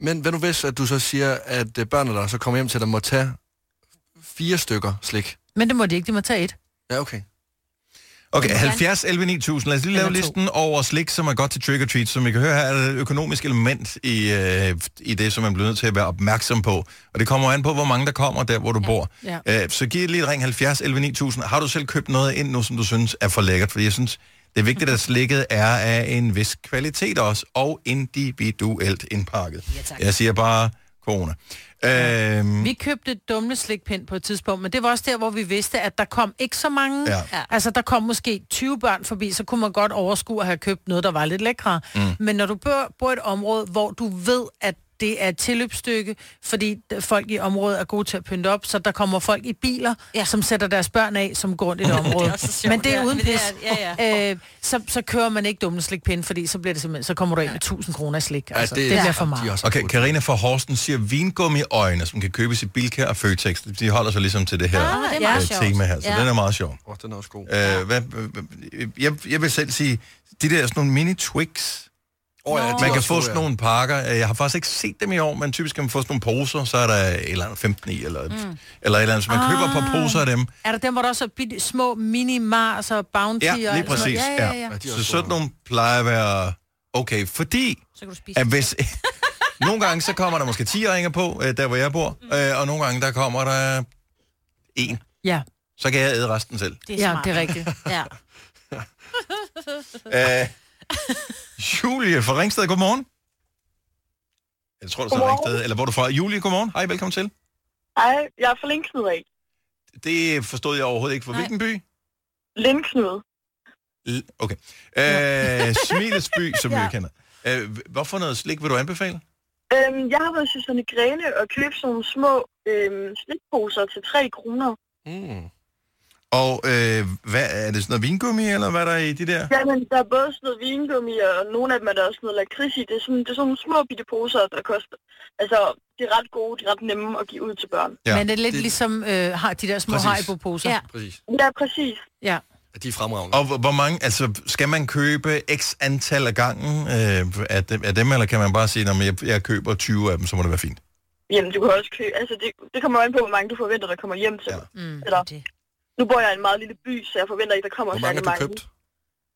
Men hvad nu hvis, at du så siger, at øh, børnene, der så kommer hjem til dig, må tage fire stykker slik? Men det må de ikke, de må tage et. Ja, okay. Okay, gerne. 70 11 9000. Lad os lige lave Eller to. listen over slik, som er godt til trick or treat. Som I kan høre her, er der et økonomisk element i, øh, i det, som man bliver nødt til at være opmærksom på. Og det kommer an på, hvor mange der kommer der, hvor du ja. bor. Ja. Øh, så giv lige et ring 70 11 9000. Har du selv købt noget ind nu, som du synes er for lækkert? Fordi jeg synes, det er vigtigt, at slikket er af en vis kvalitet også, og individuelt indpakket. Ja, tak. jeg siger bare corona. Øhm, Vi købte et dumleslikpind på et tidspunkt, men det var også der, hvor vi vidste, at der kom ikke så mange. Ja. Altså, der kom måske 20 børn forbi, så kunne man godt overskue at have købt noget, der var lidt lækre. Mm. Men når du bor, bor i et område, hvor du ved, at det er et tilløbsstykke, fordi folk i området er gode til at pynte op, så der kommer folk i biler, ja. Ja. som sætter deres børn af, som går rundt i et område. sjovt, Men det er ja. uden Men det pis. er- ja, Øh, så, så kører man ikke dumleslikpind, fordi så bliver det simpelthen, så kommer du ind med 1000 kroner i slik. Altså, Ja, det, det bliver for de meget. er Okay. Karina fra Horsten siger vingummiøjne, som kan købes i Bilka og Føtex. De holder sig ligesom til det her Ah, det er meget øh, sjovt. tema her, så Ja. den er meget sjov. Åh, den er også god. Øh, hvad, jeg, jeg vil selv sige, de der sådan nogle mini-Twix, Åh, ja, er man kan få sådan ja. nogle pakker. Øh, Jeg har faktisk ikke set dem i år, men typisk kan man få sådan nogle poser, så er der et eller andet 15 i, eller, mm. eller et eller andet. Så man Ah. køber et par poser af dem. Er der dem, hvor der også er bitte, små mini-Mars og Bounty? Ja, og lige noget? præcis. Ja, ja, ja. Ja, er Så sådan nogle plejer at være okay, fordi Så kan du spise. at hvis... nogle gange så kommer der måske 10 ringer på, øh, der hvor jeg bor, øh, og nogle gange der kommer der en. ja. Så kan jeg æde resten selv. Det Ja, smart. det er rigtigt. Ja. Øh, Julie fra Ringsted, godmorgen. Jeg tror, du står Ringsted, eller hvor er du fra? Julie, godmorgen. Hej, velkommen til. Hej, jeg er fra Lindknud af. Det forstod jeg overhovedet ikke. For Nej. hvilken by? Lindknud. L- Okay. Øh, Smilets by, som ja. vi kender. Øh, hvorfor noget slik vil du anbefale? Øhm, jeg har været til Susanne Grene og købt sådan nogle små øhm, slikposer til 3 kroner. Mm. Og øh, hvad, er det sådan noget vingummi, eller hvad er der i de der? Jamen, der er både sådan noget vingummi, og nogle af dem er der også noget lakrids i. Det er sådan, det er sådan nogle små bitte poser, der koster. Altså, de er ret gode, de er ret nemme at give ud til børn. Ja. Ja. Men det er lidt Det- ligesom øh, har de der små Præcis. Haribo-poser. Ja. Præcis. Ja, præcis. ja. Ja, de er fremragende. Og hvor- mange, altså skal man købe x antal af gangen øh, af, dem, af dem, eller kan man bare sige, at jeg, jeg køber 20 af dem, så må det være fint? Jamen, du kan også købe... Altså, det, det kommer an på, hvor mange du forventer, der kommer hjem til. Ja. Ja. Mm. Eller, Det. Nu bor jeg i en meget lille by, så jeg forventer ikke, der kommer Hvor mange særlig har du mange. købt?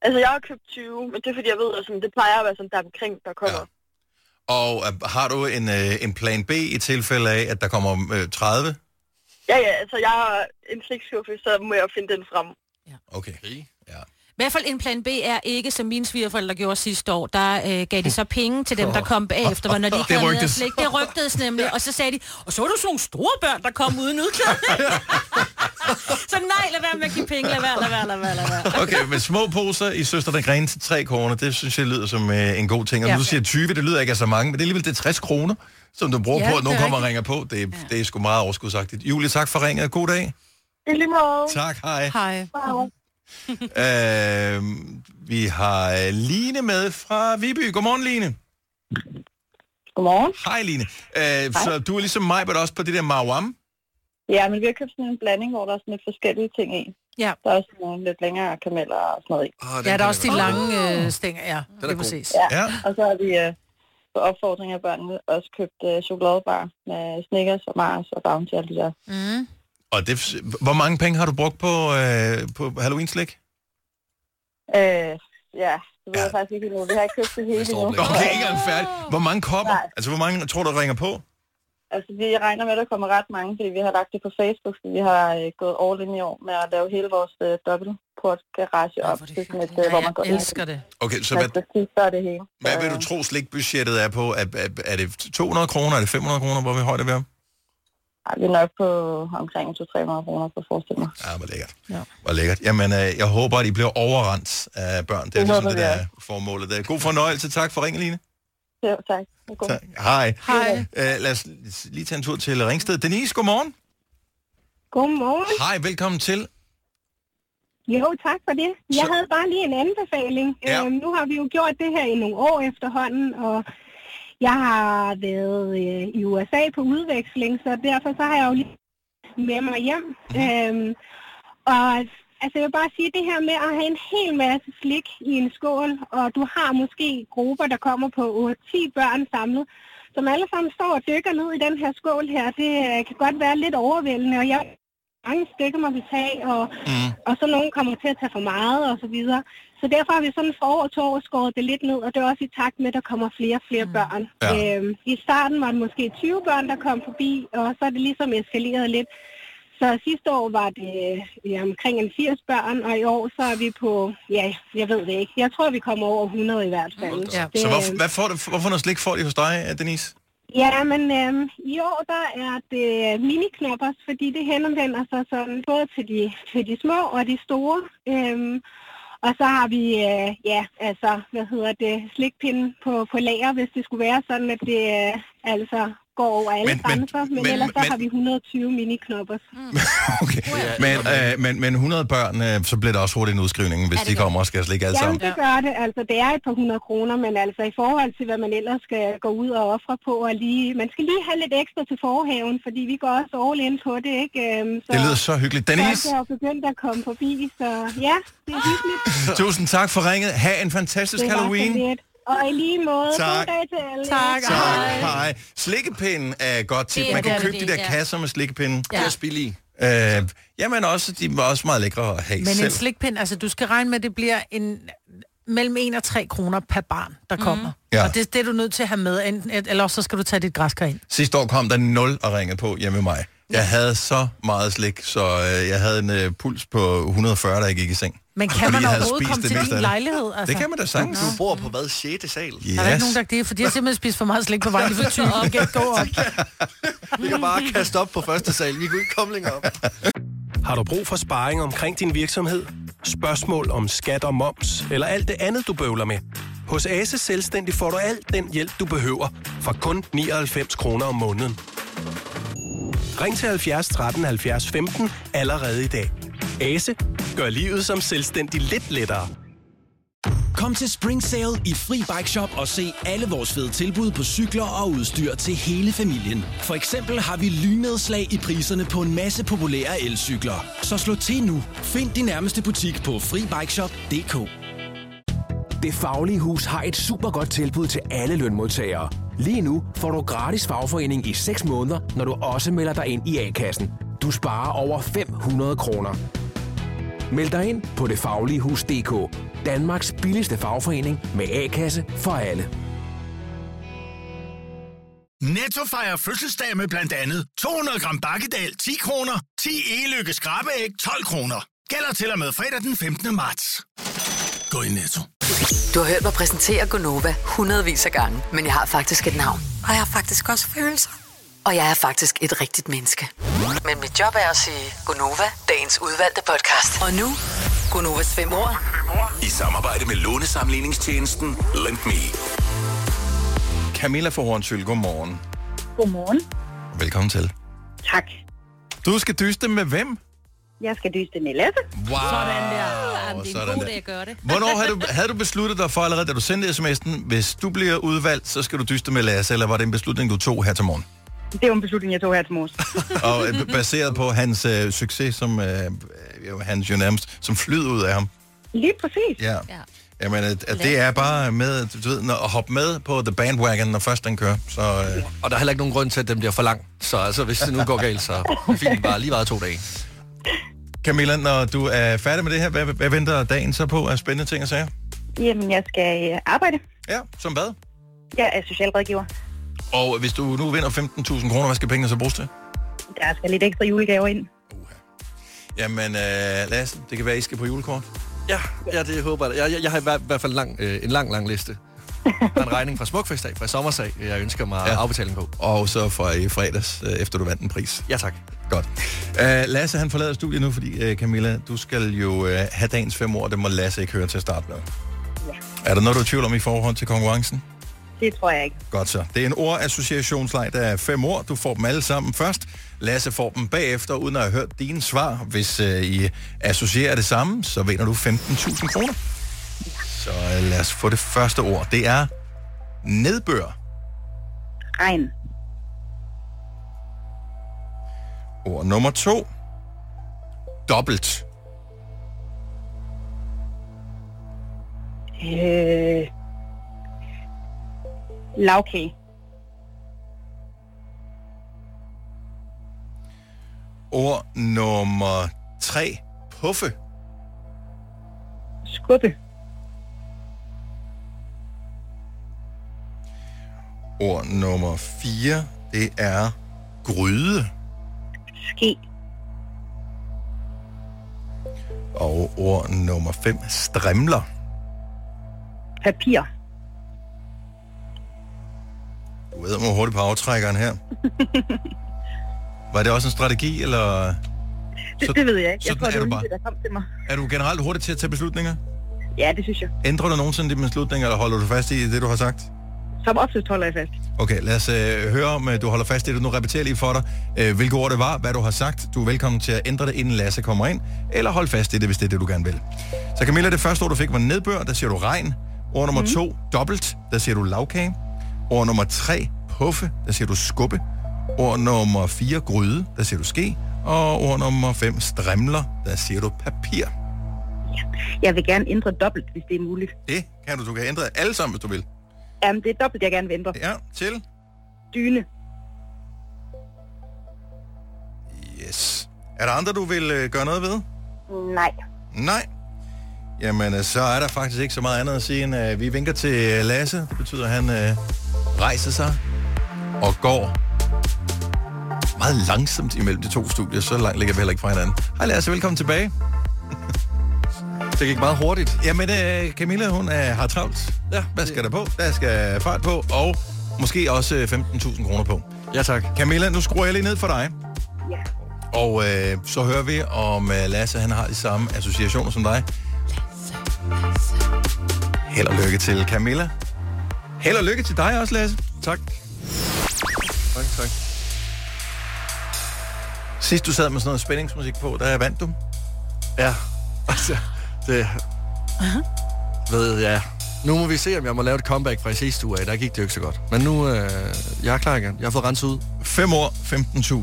Altså, jeg har købt 20, men det er fordi, jeg ved, at sådan, det plejer at være sådan, der omkring, der kommer. Ja. Og øh, har du en, øh, en plan B i tilfælde af, at der kommer øh, 30? Ja, ja, altså jeg har en slikskuffe, så må jeg finde den frem. Okay. Okay. Ja. I hvert fald en plan B er ikke, som mine svigerforældre gjorde sidste år. Der øh, gav de så penge til dem, der kom bagefter, hvor når de ikke Det rygtes. slik. Det rygtedes nemlig. Og så sagde de, og så var du sådan nogle store børn, der kom uden udklædning. så nej, lad være med at give penge. Lad være, lad være, lad være, lad være. Okay, med små poser i Søster der Gren til 3 kroner, det synes jeg lyder som øh, en god ting. Og ja. Ja. du siger 20, det lyder ikke af så mange, men det er alligevel det er 60 kroner, som du bruger Ja, på, at nogen er kommer og ringer på. Det, er- det er sgu meget overskudsagtigt. Julie, tak for ringet. God dag. I lige måde. Tak, hej. Hej. Wow. Øh, vi har øh, Line med fra Viby. Godmorgen, Line. Godmorgen. Hej, Line. Øh, så du er ligesom mig, men også på det der Mawam. Ja, men vi har købt sådan en blanding, hvor der er sådan lidt forskellige ting i. Ja. Der er også nogle lidt længere kameller og sådan noget i. Ah, den Ja, der er også de lange øh, stænger, ja. er Det er præcis. Ja. Ja. Og så har vi øh, på opfordring af børnene også købt øh, chokoladebar med Snickers og Mars og Bounty og alt det der. Mm. Og det, hvor mange penge har du brugt på, øh, på Halloween-slik? Øh, ja, det ved Ja. jeg faktisk ikke endnu. Vi har ikke købt det hele Det endnu. blankt. Okay, ikke engang færdig. Hvor mange kommer? Nej. Altså, hvor mange tror du ringer på? Altså, vi regner med, at der kommer ret mange, fordi vi har lagt det på Facebook, fordi vi har øh, gået all in i år med at lave hele vores øh, dobbeltport garage Ej, op er det til sådan et, øh, hvor man går jeg elsker det. Okay, så Så hvad, hvad, så er det hele. hvad Så, vil du tro, slikbudgettet er på? Er, er, er det 200 kroner? Er det 500 kroner? Hvor vi højt er vi om? Ej, vi er nok på omkring 200-300 kroner på forestil mig. Ja, hvor lækkert. Ja. Hvor lækkert. Jamen, øh, jeg håber, at I bliver overrendt af børn. Det er Det ligesom det, vi der er formålet. Der. God fornøjelse. Tak for ringen, Line. Jo, tak. Det godt. Tak. Hej. Hej. Uh, lad os lige tage en tur til Ringsted. Denise, godmorgen. Godmorgen. Hej, velkommen til. Jo, tak for det. Jeg Så- havde bare lige en anbefaling. Ja. Øhm, nu har vi jo gjort det her i nogle år efterhånden, og Jeg har været øh, i USA på udveksling, så derfor så har jeg jo lige med mig hjem. Øhm, og altså, jeg vil bare sige, det her med at have en hel masse slik i en skål, og du har måske grupper, der kommer på 8-10 børn samlet, som alle sammen står og dykker ned i den her skål her, det øh, kan godt være lidt overvældende, og jeg mange stykker må vi tage, og, mm. og så nogen kommer til at tage for meget og så videre. Så derfor har vi sådan for år to år skåret det lidt ned, og det er også i takt med, at der kommer flere og flere mm. børn. Ja. Øhm, I starten var det måske 20 børn, der kom forbi, og så er det ligesom eskaleret lidt. Så sidste år var det ja, omkring en 80 børn, og i år så er vi på, ja, jeg ved det ikke. Jeg tror, vi kommer over 100 i hvert fald. Ja. Det, Så hvor, hvad får du, hvorfor noget slik får de hos dig, Denise? Ja, men øhm, i år der er det øh, miniknoppers, fordi det henvender sig sådan både til de, til de små og de store. Øhm, og så har vi, øh, ja, altså, hvad hedder det, slikpinden på, på lager, hvis det skulle være sådan, at det øh, altså går over alle Men- men- grænser. Men, men, men- ellers så men- har vi 120 miniknoppers. Okay. Men, øh, men, men 100 børn, øh, så bliver der også hurtigt en udskrivning, hvis det de kommer og skal slikke alle Jamen, sammen. det gør det. Altså, det er et par hundrede kroner, men altså i forhold til, hvad man ellers skal gå ud og ofre på, og lige, man skal lige have lidt ekstra til forhaven, fordi vi går også all in på det, ikke? Øhm, så Det lyder så hyggeligt. folk Denise, er jo begyndt at komme forbi, så ja, det er hyggeligt. tusind tak for ringet. Ha' en fantastisk Det var så Halloween. lidt. Og i lige måde, Tak. god dag til alle. Tak. Tak, hej. Slikkepinden er godt tip. Man kan købe de er, der ja. kasser med slikkepinden. Det er spillige. Øh, jamen også, de er også meget lækre at have Men selv. en slikpind, altså du skal regne med, at det bliver en mellem 1 og 3 kroner per barn, der kommer. Ja. Og det, det er du nødt til at have med, enten, eller også så skal du tage dit græskar ind. Sidste år kom der 0 og ringede på hjemme med mig. Jeg havde så meget slik, så øh, jeg havde en øh, puls på 140, da jeg gik i seng. Men kan Fordi man overhovedet spist komme til din lejlighed? Altså? Det kan man da sagtens. Du bor på hvad? 6. sal? Yes. Er der ikke nogen, der det? Fordi jeg simpelthen spist for meget slik på vej, for typen, jeg kan ikke gå op. Vi kan bare kaste op på første sal. Vi kunne ikke komme længere op. Har du brug for sparring omkring din virksomhed? Spørgsmål om skat og moms, eller alt det andet, du bøvler med? Hos Ase Selvstændig får du alt den hjælp, du behøver, for kun 99 kroner om måneden. Ring til 70 13 70 15 allerede i dag. Ase gør livet som selvstændig lidt lettere. Kom til Spring Sale i Fri Bike Shop og se alle vores fede tilbud på cykler og udstyr til hele familien. For eksempel har vi lynedslag i priserne på en masse populære elcykler. Så slå til nu. Find din nærmeste butik på FriBikeShop.dk Det Faglige Hus har et super godt tilbud til alle lønmodtagere. Lige nu får du gratis fagforening i 6 måneder, når du også melder dig ind i A-kassen. Du sparer over 500 kroner. Meld dig ind på detfagligehus.dk. Danmarks billigste fagforening med A-kasse for alle. Netto fejrer fødselsdag med blandt andet 200 gram bakkedal 10 kroner, 10 e-lykke skrabeæg 12 kroner. Gælder til og med fredag den 15. marts. Gå i Netto. Du har hørt mig præsentere Gonova hundredvis af gange, men jeg har faktisk et navn. Og jeg har faktisk også følelser. Og jeg er faktisk et rigtigt menneske. Men mit job er at sige Gonova, dagens udvalgte podcast. Og nu, Gonovas fem år. I samarbejde med lånesamligningstjenesten Lend Me. Camilla fra Hornsyl, godmorgen. Godmorgen. Velkommen til. Tak. Du skal dyste med hvem? Jeg skal dyste med Lasse. Wow. Sådan der. Jamen, det er en sådan god der. dag at gøre det. Hvornår havde du, havde du besluttet dig for allerede, da du sendte sms'en, hvis du bliver udvalgt, så skal du dyste med Lasse, eller var det en beslutning, du tog her til morgen? Det var en beslutning, jeg tog her til morges. Og øh, baseret på hans øh, succes, som øh, jo, hans jo nærmest, som flyd ud af ham. Lige præcis. Ja. Ja. Jamen, at, at det er bare med, du ved, når, at hoppe med på the bandwagon, når først den kører. Så, øh, Og der er heller ikke nogen grund til, at den bliver for lang. Så altså, hvis det nu går galt, så fint bare lige bare to dage. Camilla, når du er færdig med det her, hvad, hvad venter dagen så på af spændende ting og sager? Jamen, jeg skal øh, arbejde. Ja, som hvad? Jeg er socialrådgiver. Og hvis du nu vinder 15.000 kroner, hvad skal pengene så bruges til? Der skal lidt ekstra julegaver ind. Jamen, øh, Lasse, det kan være, I skal på julekort. Ja, ja det håber jeg. Jeg, jeg, jeg har i hvert, hvert fald lang, øh, en lang, lang liste. Der er en regning fra Smukfestdag, fra sommersag, jeg ønsker mig Ja. afbetaling på. Og så fra i fredags, øh, efter du vandt en pris. Ja, tak. Godt. Uh, Lasse, han forlader studiet nu, fordi uh, Camilla, du skal jo uh, have dagens fem ord. Det må Lasse ikke høre til at starte med. Ja. Er der noget, du er tvivl om i forhold til konkurrencen? Det tror jeg ikke. Godt så. Det er en ordassociationsleg, der er fem ord. Du får dem alle sammen først. Lasse får dem bagefter, uden at have hørt dine svar. Hvis uh, I associerer det samme, så vinder du 15.000 kroner. Så uh, lad os få det første ord. Det er nedbør. Regn. Ord nummer to. Dobbelt. Øh, lavkage. Ord nummer tre. Puffe. Skubbe. Ord nummer 4, det er gryde. Ske. Og ord nummer 5, strimler. Papir. Du ved, hvor hurtigt på aftrækkeren her. Var det også en strategi, eller Det, det ved jeg ikke. Jeg tror, er det du var bare. der kom til mig. er du generelt hurtig til at tage beslutninger? Ja, det synes jeg. Ændrer du nogensinde dine beslutninger, eller holder du fast i det, du har sagt? Som oftest holder jeg fast. Okay, lad os øh, høre, om øh, du holder fast i det. Nu repeterer lige for dig, øh, hvilke ord det var, hvad du har sagt. Du er velkommen til at ændre det, inden Lasse kommer ind, eller hold fast i det, hvis det er det, du gerne vil. Så Camilla, det første ord, du fik, var nedbør. Der siger du regn. Ord nummer Mhm. to, dobbelt. Der siger du lavkage. Ord nummer tre, puffe. Der siger du skubbe. Ord nummer fire, gryde. Der siger du ske. Og ord nummer fem, strimler. Der siger du papir. Jeg vil gerne ændre dobbelt, hvis det er muligt. Det kan du. Du kan ændre alle sammen, hvis du vil. Jamen, det er dobbelt, jeg gerne vil ændre. Ja, til? Dyne. Yes. Er der andre, du vil øh, gøre noget ved? Nej. Nej. Jamen, øh, så er der faktisk ikke så meget andet at sige, end at vi vinker til øh, Lasse. Det betyder, at han øh, rejser sig og går meget langsomt imellem de to studier. Så langt ligger vi heller ikke fra hinanden. Hej Lasse, velkommen tilbage. Det gik meget hurtigt. Jamen, øh, Camilla, hun øh, har travlt. Ja. Hvad skal der på? Der skal fart på, og måske også øh, 15.000 kroner på. Ja, tak. Camilla, nu skruer jeg lige ned for dig. Ja. Og øh, så hører vi, om øh, Lasse han har de samme associationer som dig. Held og lykke til Camilla. Held og lykke til dig også, Lasse. Tak. Tak, tak. Sidst du sad med sådan noget spændingsmusik på, der vandt du. Ja, altså, det... Ved jeg. Nu må vi se, om jeg må lave et comeback fra i sidste uge af. Der gik det jo ikke så godt. Men nu, øh, jeg er klar igen. Jeg har fået renset ud. 5 år,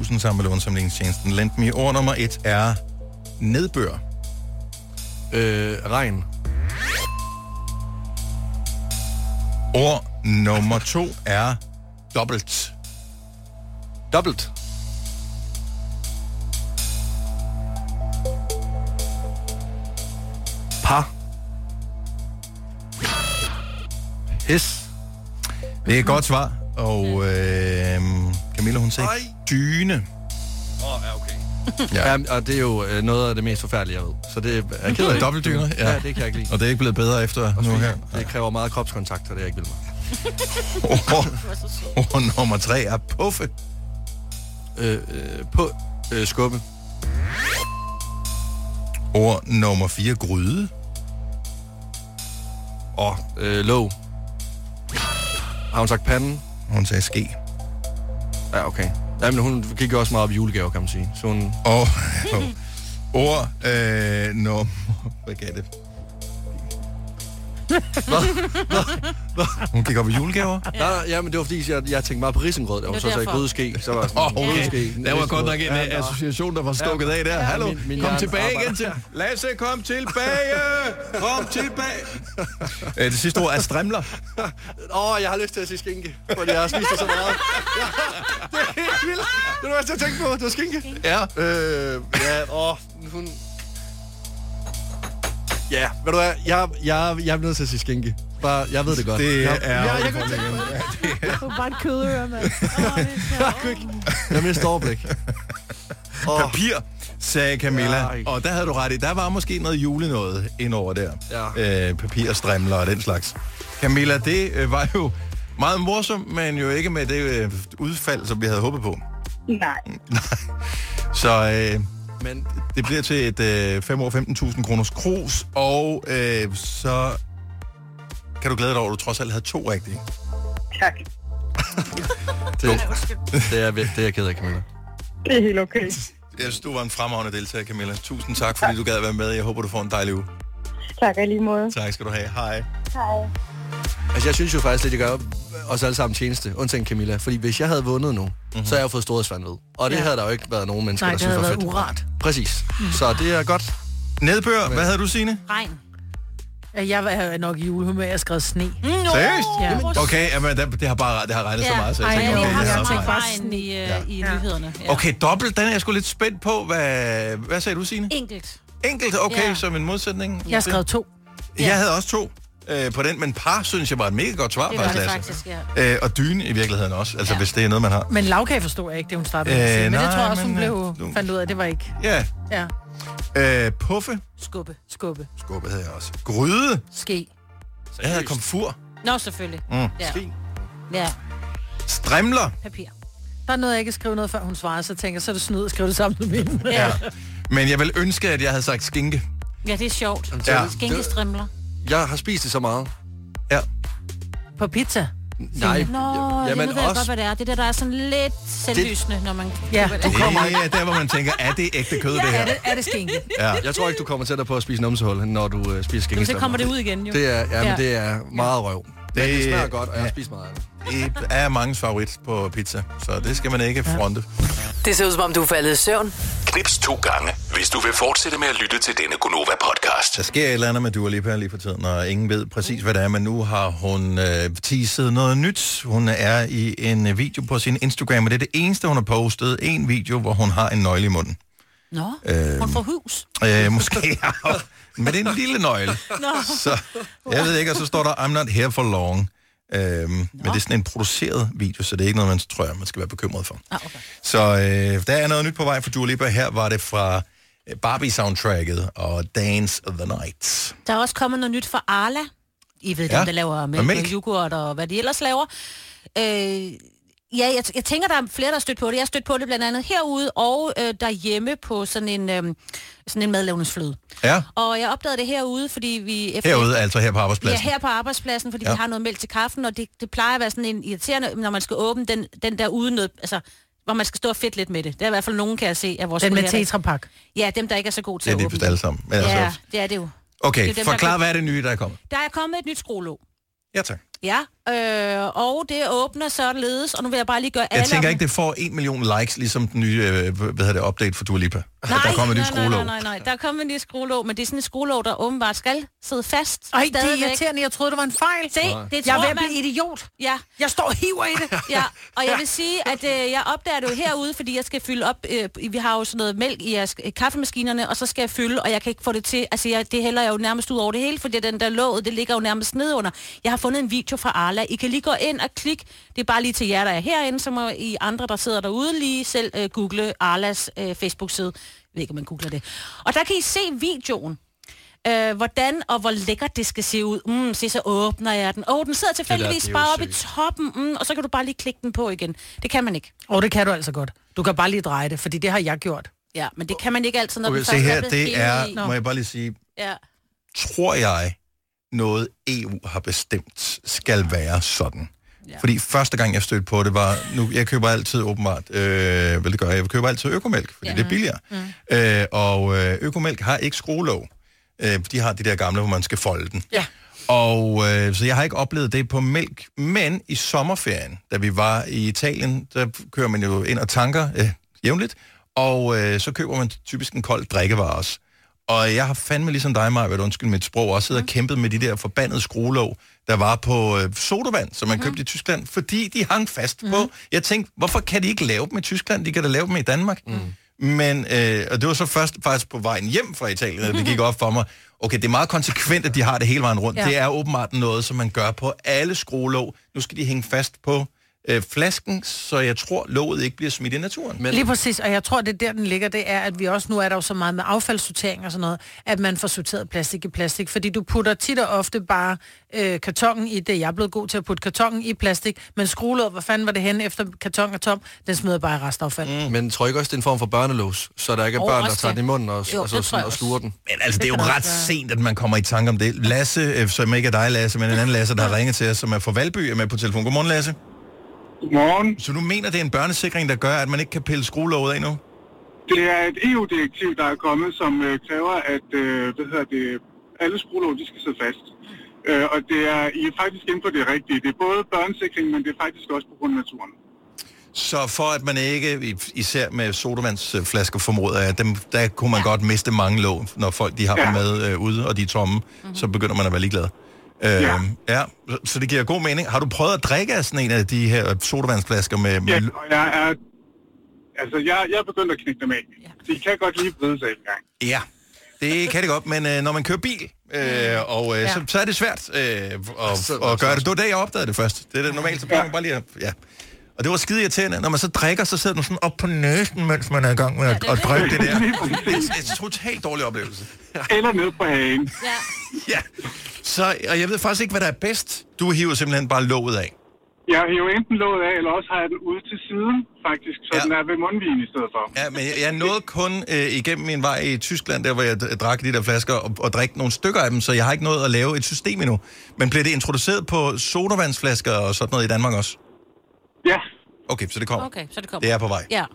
15.000 sammen med lånsamlingstjenesten. Lend me. Ord nummer 1 er nedbør. Øh, regn. Ord nummer 2 er dobbelt. Dobbelt. Par. Pis. Det er et godt svar. Og øh, Camilla, hun sagde dyne. Åh, oh, ja, okay. Ja. Ja, og det er jo øh, noget af det mest forfærdelige, jeg ved. Så det er ked af. Dobbeltdyner? Ja. ja, det kan jeg ikke lide. Og det er ikke blevet bedre efter Også nu her. Det kræver meget kropskontakt, og det er jeg ikke vil med. Ord, ord nummer 3 er puffe. Øh, øh, på øh, skubbe. Ord nummer 4 gryde. Og øh, låg. Har hun sagt panden? Hun sagde ske. Ja, okay. Jamen, hun gik jo også meget op i julegaver, kan man sige. Så hun... Og ord øh, nummer... Hvad gav det? Hun gik op i julegaver. Nej, nej, ja, men det var fordi, jeg, jeg tænkte meget på risengrød. Der var så er derfor. grydeske. Så var jeg sådan, Åh, okay. grydeske, Der var godt nok en øh, Ja, nå. association, der var stukket af der. Ja, Hallo, min- min kom tilbage igen arbejder. til... Lasse, kom tilbage! Kom tilbage! Øh, Det sidste ord er strimler. Åh, oh, jeg har lyst til at sige skinke, fordi jeg har spist det så meget. Ja, det er helt vildt. Det var det, jeg tænkte på. Det var skinke. Ja. Øh, ja, åh, hun... Ja, ved du hvad, jeg, jeg, jeg er nødt til at sige skinke. Bare, jeg ved det godt. Det jeg, er jeg, jeg, jeg, udfordringen. Det var bare et kødøre, mand. jeg, kunne ikke- jeg mister overblik. Åh. Papir, sagde Camilla. Ja, Og der havde du ret i. Der var måske noget julenåde ind over der. Ja. Øh, papir, strimler og den slags. Camilla, det øh, var jo meget morsomt, men jo ikke med det øh, udfald, som vi havde håbet på. Nej. Så øh, Men det bliver til et øh, 5 år 15.000 kroners krus, og øh, så kan du glæde dig over, at du trods alt havde to rigtige. Tak. det, det, er, det er jeg ked af, Camilla. Det er helt okay. Jeg synes, du var en fremragende deltager, Camilla. Tusind tak, fordi du gad at være med. Jeg håber, du får en dejlig uge. Tak, lige måde. Tak skal du have. Hej. Hej. Altså, jeg synes jo faktisk, at det gør os alle sammen tjeneste, undtagen Camilla. Fordi hvis jeg havde vundet nu, mm-hmm. så havde jeg jo fået storhedsvand ved. Og det Ja. ja. havde der jo ikke været nogen mennesker, Nej, der det synes havde var været fedt. urart. Præcis. Så det er godt. Nedbør, hvad havde du, Signe? Regn. Ja, Jeg er nok i julehumør, jeg har skrevet sne. No. Seriøst? Ja. Okay, jamen, det, det har bare det har regnet så meget, så jeg Ej, tænker, jeg okay, har det også tænkt bare Regn i, øh, i nyhederne. Ja. Okay, dobbelt, den er jeg sgu lidt spændt på. Hvad, hvad sagde du, Signe? Enkelt. Enkelt, okay, Ja. som en modsætning. Jeg har skrevet to. Jeg havde også to øh, på den, men par synes jeg var et mega godt svar, Det var faktisk, det faktisk, ja. Øh, og dyne i virkeligheden også, altså ja. hvis det er noget, man har. Men lavkage forstod jeg ikke, det hun startede med Øh, at sige. Men det tror jeg også, hun men, blev øh, fandt ud af, det var ikke. Ja. Ja. Øh, puffe. Skubbe. Skubbe. Skubbe havde jeg også. Gryde. Ske. Jeg havde komfur. Nå, selvfølgelig. Mm. Ja. Ske. ja. Strimler. Papir. Der er noget, jeg ikke skrive noget, før hun svarer, så tænker jeg, så er det snyd at skrive det sammen med mine. Ja. Men jeg vil ønske, at jeg havde sagt skinke. ja, det er sjovt. Ja. Ja. Jeg har spist det så meget. Ja. På pizza. Nej, Nå, ja, jamen, men nu ved jeg også- godt, hvad det er. Det er der, der er sådan lidt selvlysende, når man... Ja, du kommer Det er der, hvor man tænker, er det ægte kød, det her? Er det, er det skinke? Ja. Jeg tror ikke, du kommer tættere på at spise numsehul, når du øh, spiser skænkestemmer. så kommer det ud igen, jo. Det er, ja, men Ja. det er meget røv. Det, Det- det smager godt, og jeg har spist meget af det. Det er mange favorit på pizza, så det skal man ikke fronte. Det ser ud som om, du er faldet i søvn. Knips to gange, hvis du vil fortsætte med at lytte til denne Gonova-podcast. Der sker et eller andet med Dua Lipa lige for tiden, og ingen ved præcis, hvad det er, men nu har hun øh, teaset noget nyt. Hun er i en øh, video på sin Instagram, og det er det eneste, hun har postet. En video, hvor hun har en nøgle i munden. Nå, Øh, hun får hus. Øh, måske, ja. Men det er en lille nøgle. Nå. Så jeg ved ikke, og så står der, I'm not here for long. Øhm, men det er sådan en produceret video, så det er ikke noget, man tror, jeg, man skal være bekymret for. Ah, okay. Så øh, der er noget nyt på vej for Dua Lipa. Her var det fra øh, Barbie-soundtracket og Dance of the Night. Der er også kommet noget nyt fra Arla. I ved, Ja, dem, der laver mælk. og yoghurt og hvad de ellers laver. Øh, ja, jeg, jeg tænker, der er flere, der har stødt på det. Jeg har stødt på det blandt andet herude og øh, derhjemme på sådan en, øh, sådan en madlavningsfløde. Ja, Og jeg opdagede det herude, fordi vi... Efter herude, altså her på arbejdspladsen. Ja, her på arbejdspladsen, fordi Ja. ja. vi har noget mælk til kaffen, og det, det plejer at være sådan en irriterende, når man skal åbne den, den der uden noget, altså, hvor man skal stå og fedt lidt med det. Der er i hvert fald nogen, kan jeg se, af vores Den med tetrapak. Ja, dem, der ikke er så gode til Det er at de åbne vist det. alle sammen. Men Ja, altså, det er det jo. okay, det er dem, forklar, kan- hvad er det nye, der er kommet? Der er kommet et nyt skruelåg. Ja, tak. Ja, øh, og det åbner således, og nu vil jeg bare lige gøre alle... Jeg tænker om- ikke, det får en million likes, ligesom den nye øh, hvad hedder det, update for Dua Lipa. Nej, der kommer et nyt nej, nej, nej, nej, nej. Der er kommet et nyt skruelåg, men det er sådan et skruelåg, der åbenbart skal sidde fast. Ej, det er irriterende. Jeg troede, det var en fejl. Se, det jeg er tror ved at blive idiot. Ja. Jeg står og hiver i det. Ja, og jeg vil sige, at øh, jeg opdager det jo herude, fordi jeg skal fylde op. Øh, vi har jo sådan noget mælk i jeres øh, kaffemaskinerne, og så skal jeg fylde, og jeg kan ikke få det til. Altså, jeg, det hælder jeg jo nærmest ud over det hele, fordi den der låget, det ligger jo nærmest ned under. Jeg har fundet en video fra Arla. I kan lige gå ind og klikke. Det er bare lige til jer, der er herinde, så må I andre, der sidder derude, lige selv øh, google Arlas øh, Facebook-side. Jeg ved ikke, om man googler det. Og der kan I se videoen. Øh, hvordan og hvor lækkert det skal se ud. Mm, se, så åbner jeg den. Åh, oh, den sidder tilfældigvis bare oppe i toppen, mm, og så kan du bare lige klikke den på igen. Det kan man ikke. Og det kan du altså godt. Du kan bare lige dreje det, fordi det har jeg gjort. Ja, men det kan man ikke altid, når Okay, se først her, er blevet det er, i. må jeg bare lige sige, Ja. tror jeg, noget EU har bestemt skal være sådan. Ja. Fordi første gang, jeg stødte på det, var, nu, jeg køber altid åbenbart, øh, vel det gør jeg, jeg køber altid økomælk, fordi ja. det er billigere. Mm. Øh, og øh, økomælk har ikke skruelåg. Øh, de har de der gamle, hvor man skal folde den. Ja. Og øh, så jeg har ikke oplevet det på mælk, men i sommerferien, da vi var i Italien, der kører man jo ind og tanker øh, jævnligt, og øh, så køber man typisk en kold drikkevare også. Og jeg har fandme ligesom dig, Maja, undskyld mit sprog, også siddet og kæmpet med de der forbandede skruelåg, der var på øh, sodavand, som man mm. købte i Tyskland, fordi de hang fast mm. på. Jeg tænkte, hvorfor kan de ikke lave dem i Tyskland? De kan da lave dem i Danmark. Mm. Men, øh, og det var så først faktisk på vejen hjem fra Italien, at det gik op for mig, okay, det er meget konsekvent, at de har det hele vejen rundt. Ja. Det er åbenbart noget, som man gør på alle skruelåg. Nu skal de hænge fast på øh, flasken, så jeg tror, låget ikke bliver smidt i naturen. Men... Lige præcis, og jeg tror, det er der, den ligger, det er, at vi også, nu er der jo så meget med affaldssortering og sådan noget, at man får sorteret plastik i plastik, fordi du putter tit og ofte bare øh, kartongen i det. Jeg er blevet god til at putte kartongen i plastik, men skruelåget, hvor fanden var det henne efter karton er tom? Den smider bare i restaffald. Mm. Men tror jeg ikke også, det er en form for børnelås, så der ikke er Åh, børn, der tager det. den i munden og, Jo, og, det så, jeg og sluger den? Men altså, det er jo ret være. sent, at man kommer i tanke om det. Lasse, øh, som ikke er dig, Lasse, men en anden Lasse, der har ringet til os, som er fra Valby, er med på telefon. Godmorgen, Lasse. Godmorgen. Så du mener, det er en børnesikring, der gør, at man ikke kan pille skruelåget af nu? Det er et EU-direktiv, der er kommet, som øh, kræver, at øh, hvad hedder det, alle skruelåg, de skal sidde fast. Øh, og det er, I er faktisk inden for det rigtige. Det er både børnesikring, men det er faktisk også på grund af naturen. Så for at man ikke, især med sodavandsflasker formoder jeg, dem, der kunne man ja. godt miste mange låg, når folk de har ja. dem med øh, ude, og de er tomme, mm-hmm. så begynder man at være ligeglad. Øh, ja. ja. Så det giver god mening. Har du prøvet at drikke af sådan en af de her sodavandsflasker med... med Ja, og jeg er... Altså, jeg, jeg er begyndt at knække dem af. De kan godt lige vride sig en gang. Ja, det kan det godt, men øh, når man kører bil, øh, og øh, ja. så, så er det svært øh, at, at gøre det. Det var da, jeg opdagede det først. Det er det normalt, så plejer man bare lige at... Ja. Og det var skide irriterende. Når man så drikker, så sidder man sådan op på næsen, mens man er i gang med at, at drikke det der. Det er en, totalt dårlig oplevelse. Eller ned på hagen. Ja. Så, og jeg ved faktisk ikke, hvad der er bedst. Du hiver simpelthen bare låget af. Jeg hiver enten låget af, eller også har jeg den ude til siden, faktisk, så ja. den er ved mundvin i stedet for. Ja, men jeg, jeg nåede kun øh, igennem min vej i Tyskland, der hvor jeg drak de der flasker, og, og drikke nogle stykker af dem, så jeg har ikke nået at lave et system endnu. Men blev det introduceret på sodavandsflasker og sådan noget i Danmark også? Ja. Okay, så det kommer. Okay, så det kommer. Det er på vej. Ja.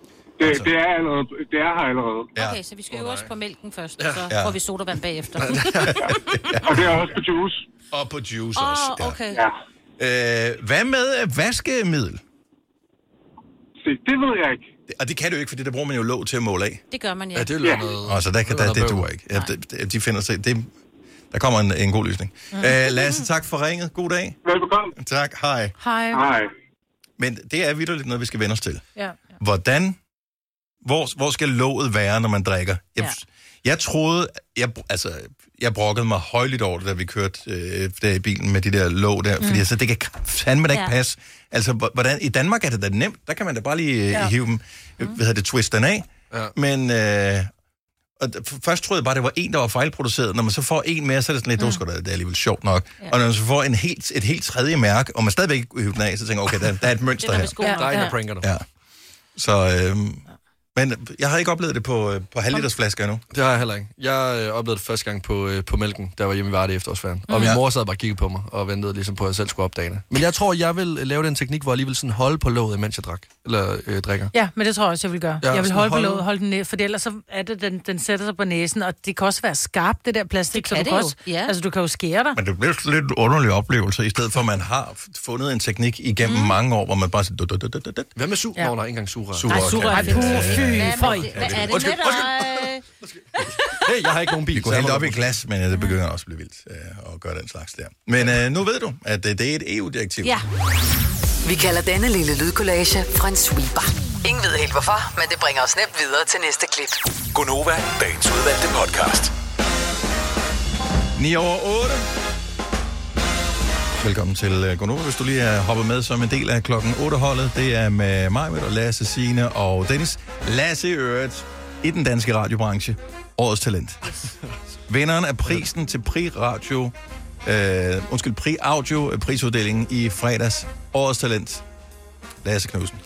Det, Altså. det, er, allerede, det er her allerede. Ja. Okay, så vi skal øve os på mælken først, Ja. og så Ja. får vi sodavand bagefter. Og det er også på juice. Og på juice Åh, også. Ja. okay. Ja. Øh, hvad med øh, vaskemiddel? Se, det ved jeg ikke. Og det kan du ikke, for det der bruger man jo låg til at måle af. Det gør man, ja. Ja, det vil være noget... Og så der kan, det der, det noget duer ikke. Ja, det, det- de finder sig, det, der kommer en, en god løsning. Mm. Øh, Lasse, tak for ringet. God dag. Velbekomme. Tak, hej. Hej. Hej. Men det er vidderligt noget, vi skal vende os til. Ja. Hvordan, hvor, hvor skal låget være, når man drikker? Jeg, ja. jeg troede, jeg, altså, jeg brokkede mig højligt over det, da vi kørte øh, der i bilen med de der låg der, mm. fordi altså, det kan fandme da ikke Ja. passe. Altså, hvor- hvordan, i Danmark er det da nemt, der kan man da bare lige øh, Ja. ja. hive dem, mm. hvad hedder det, twist den af. Ja. Men øh, og først troede jeg bare, det var en, der var fejlproduceret. Når man så får en mere, så er det sådan lidt, mm. det er alligevel sjovt nok. Ja. Og når man så får en helt, et helt tredje mærke, og man stadigvæk ikke af, så tænker jeg, okay, der, der er et mønster her. Ja, der er en, der pranker dig. Ja. Så, øhm, men jeg har ikke oplevet det på, øh, på halvliters flasker endnu. Det har jeg heller ikke. Jeg øh, oplevede det første gang på, øh, på mælken, der var hjemme i Varde i efterårsferien. Og Mm. min Ja. mor sad bare og kiggede på mig og ventede ligesom på, at jeg selv skulle opdage det. Men jeg tror, jeg vil øh, lave den teknik, hvor jeg lige vil sådan holde på låget, mens jeg drak. Eller øh, drikker. Ja, men det tror jeg også, jeg vil gøre. Ja, jeg vil sådan holde på holde- låget, holde den ned, for ellers så er det, den, den sætter sig på næsen, og det kan også være skarpt, det der plastik. Det så kan du det jo, også, ja. Altså, du kan jo skære dig. Men det bliver lidt en underlig oplevelse, i stedet for at man har fundet en teknik igennem mm. mange år, hvor man bare siger... Hvad med su? Ja. Ikke engang sugerør. Sugerør Er føj. Hvad er det Undskyld, med dig? Hey, jeg har ikke nogen bil. Vi kunne hælde op i et glas, men det begynder også at blive vildt øh, at gøre den slags der. Men øh, nu ved du, at øh, det er et EU-direktiv. Ja. Vi kalder denne lille lydkollage en sweeper. Ingen ved helt hvorfor, men det bringer os nemt videre til næste klip. Gunova, dagens udvalgte podcast. 9 over 8. Velkommen til uh, Gonova, hvis du lige er hoppet med som en del af klokken 8-holdet. Det er med mig, og Lasse, Signe og Dennis. Lasse øvrigt i den danske radiobranche. Årets talent. Vinderen af prisen til Pri Radio, øh, undskyld, Pri Audio øh, prisuddelingen i fredags. Årets talent. Lasse Knudsen.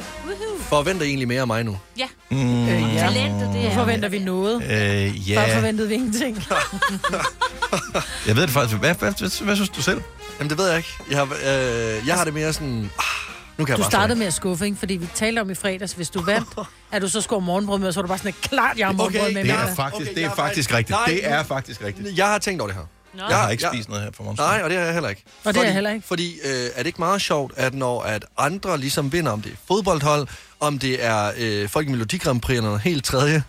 Forventer I egentlig mere af mig nu? Ja. Mm, Øh, ja. Talentet, det er... forventer vi noget. Øh, ja, forventede vi ingenting. jeg ved det faktisk. Hvad, hvad, hvad, hvad synes du selv? Jamen, det ved jeg ikke. Jeg har, øh, jeg har det mere sådan... Ah, nu kan jeg Du bare startede med at skuffe, ikke? Fordi vi talte om i fredags, hvis du vandt, at du så skulle morgenbrød med, og så var du bare sådan klart, jeg har morgenbrød med. Det er faktisk, Okay, det jeg er faktisk rigtigt. Nej, Det er faktisk rigtigt. Jeg har tænkt over det her. Jeg har ikke Ja. spist noget her på morgen. Nej, og det har jeg heller ikke. Og det er jeg heller ikke. Fordi øh, er det ikke meget sjovt, at når at andre ligesom vinder, om det er fodboldhold, om det er øh, folk i Melodi Grand Prix eller noget helt tredje,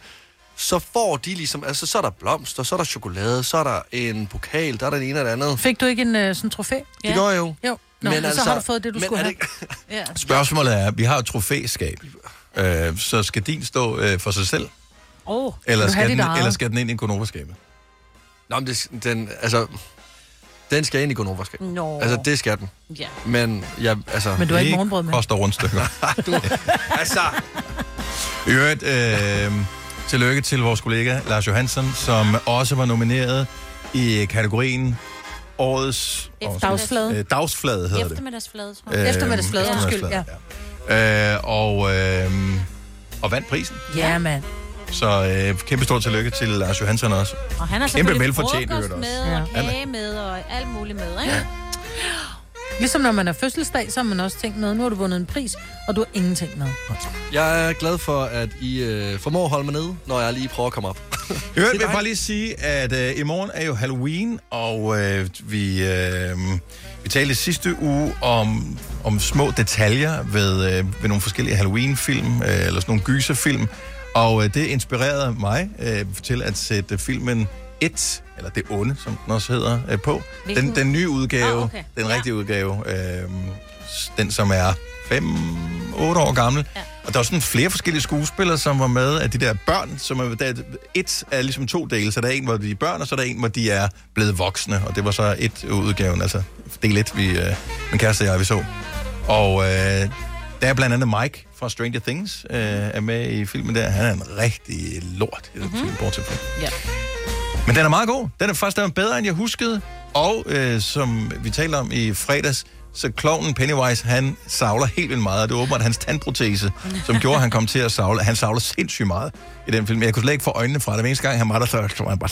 så får de ligesom, altså så er der blomster, så er der chokolade, så er der en pokal, der er der en og det andet. Fik du ikke en uh, sådan trofæ? Det gør jeg jo. Jo. Nå, men altså, så har du fået det, du men skulle er have. det Ja. Spørgsmålet er, vi har et trofæskab. Øh, så skal din stå øh, for sig selv, Oh, eller du skal, den, eller skal den ind i konoverskabet? Nå, men det, den, altså, den skal ind i Gonova. Nå. Altså, det skal den. Ja. Men, jeg, altså... Men du har ikke Det morgenbrød med? koster rundstykker. altså... I øvrigt, øh, tillykke til vores kollega Lars Johansson, som også var nomineret i kategorien Årets... Dagsflade. Øh, dagsflade hedder det. Eftermiddagsflade, tror jeg. Øh, Eftermiddagsflade, undskyld, eftermiddagsflade, ja. Øh, og, øh, og vandt prisen. Ja, mand. Så øh, kæmpe stort tillykke til Lars Johansson også. Og han har Kæmpe selvfølgelig velfortjent, frokost også. med, og Ja. kage med, og alt muligt med, ikke? Ja. Ligesom når man er fødselsdag, så har man også tænkt med, nu har du vundet en pris, og du har ingenting med. Jeg er glad for, at I øh, formår at holde mig nede, når jeg lige prøver at komme op. I øvrigt vil jeg bare lige sige, at øh, i morgen er jo Halloween, og øh, vi, øh, vi talte sidste uge om, om små detaljer ved, øh, ved nogle forskellige Halloween-film, øh, eller sådan nogle gyserfilm, og øh, det inspirerede mig øh, til at sætte filmen Et, eller Det Onde, som den også hedder, øh, på. Hvilken? Den, den nye udgave, Ah, okay. den rigtige udgave, øh, den som er 5-8 år gammel. Ja. Og der er sådan flere forskellige skuespillere, som var med af de der børn, som er, der, et er ligesom to dele, så der er en, hvor de er børn, og så er der en, hvor de er blevet voksne, og det var så et udgaven, altså del et, vi, øh, min kæreste og jeg, vi så. Og øh, der er blandt andet Mike fra Stranger Things øh, er med i filmen der. Han er en rigtig lort i den mm-hmm. film, bortset fra. Ja. Men den er meget god. Den er faktisk den er bedre, end jeg huskede. Og øh, som vi talte om i fredags, så klovnen Pennywise, han savler helt vildt meget. Og det er åbenbart hans tandprotese, som gjorde, at han kom til at savle. Han savler sindssygt meget i den film. Jeg kunne slet ikke få øjnene fra det. Hver eneste gang, han var der, så var han bare...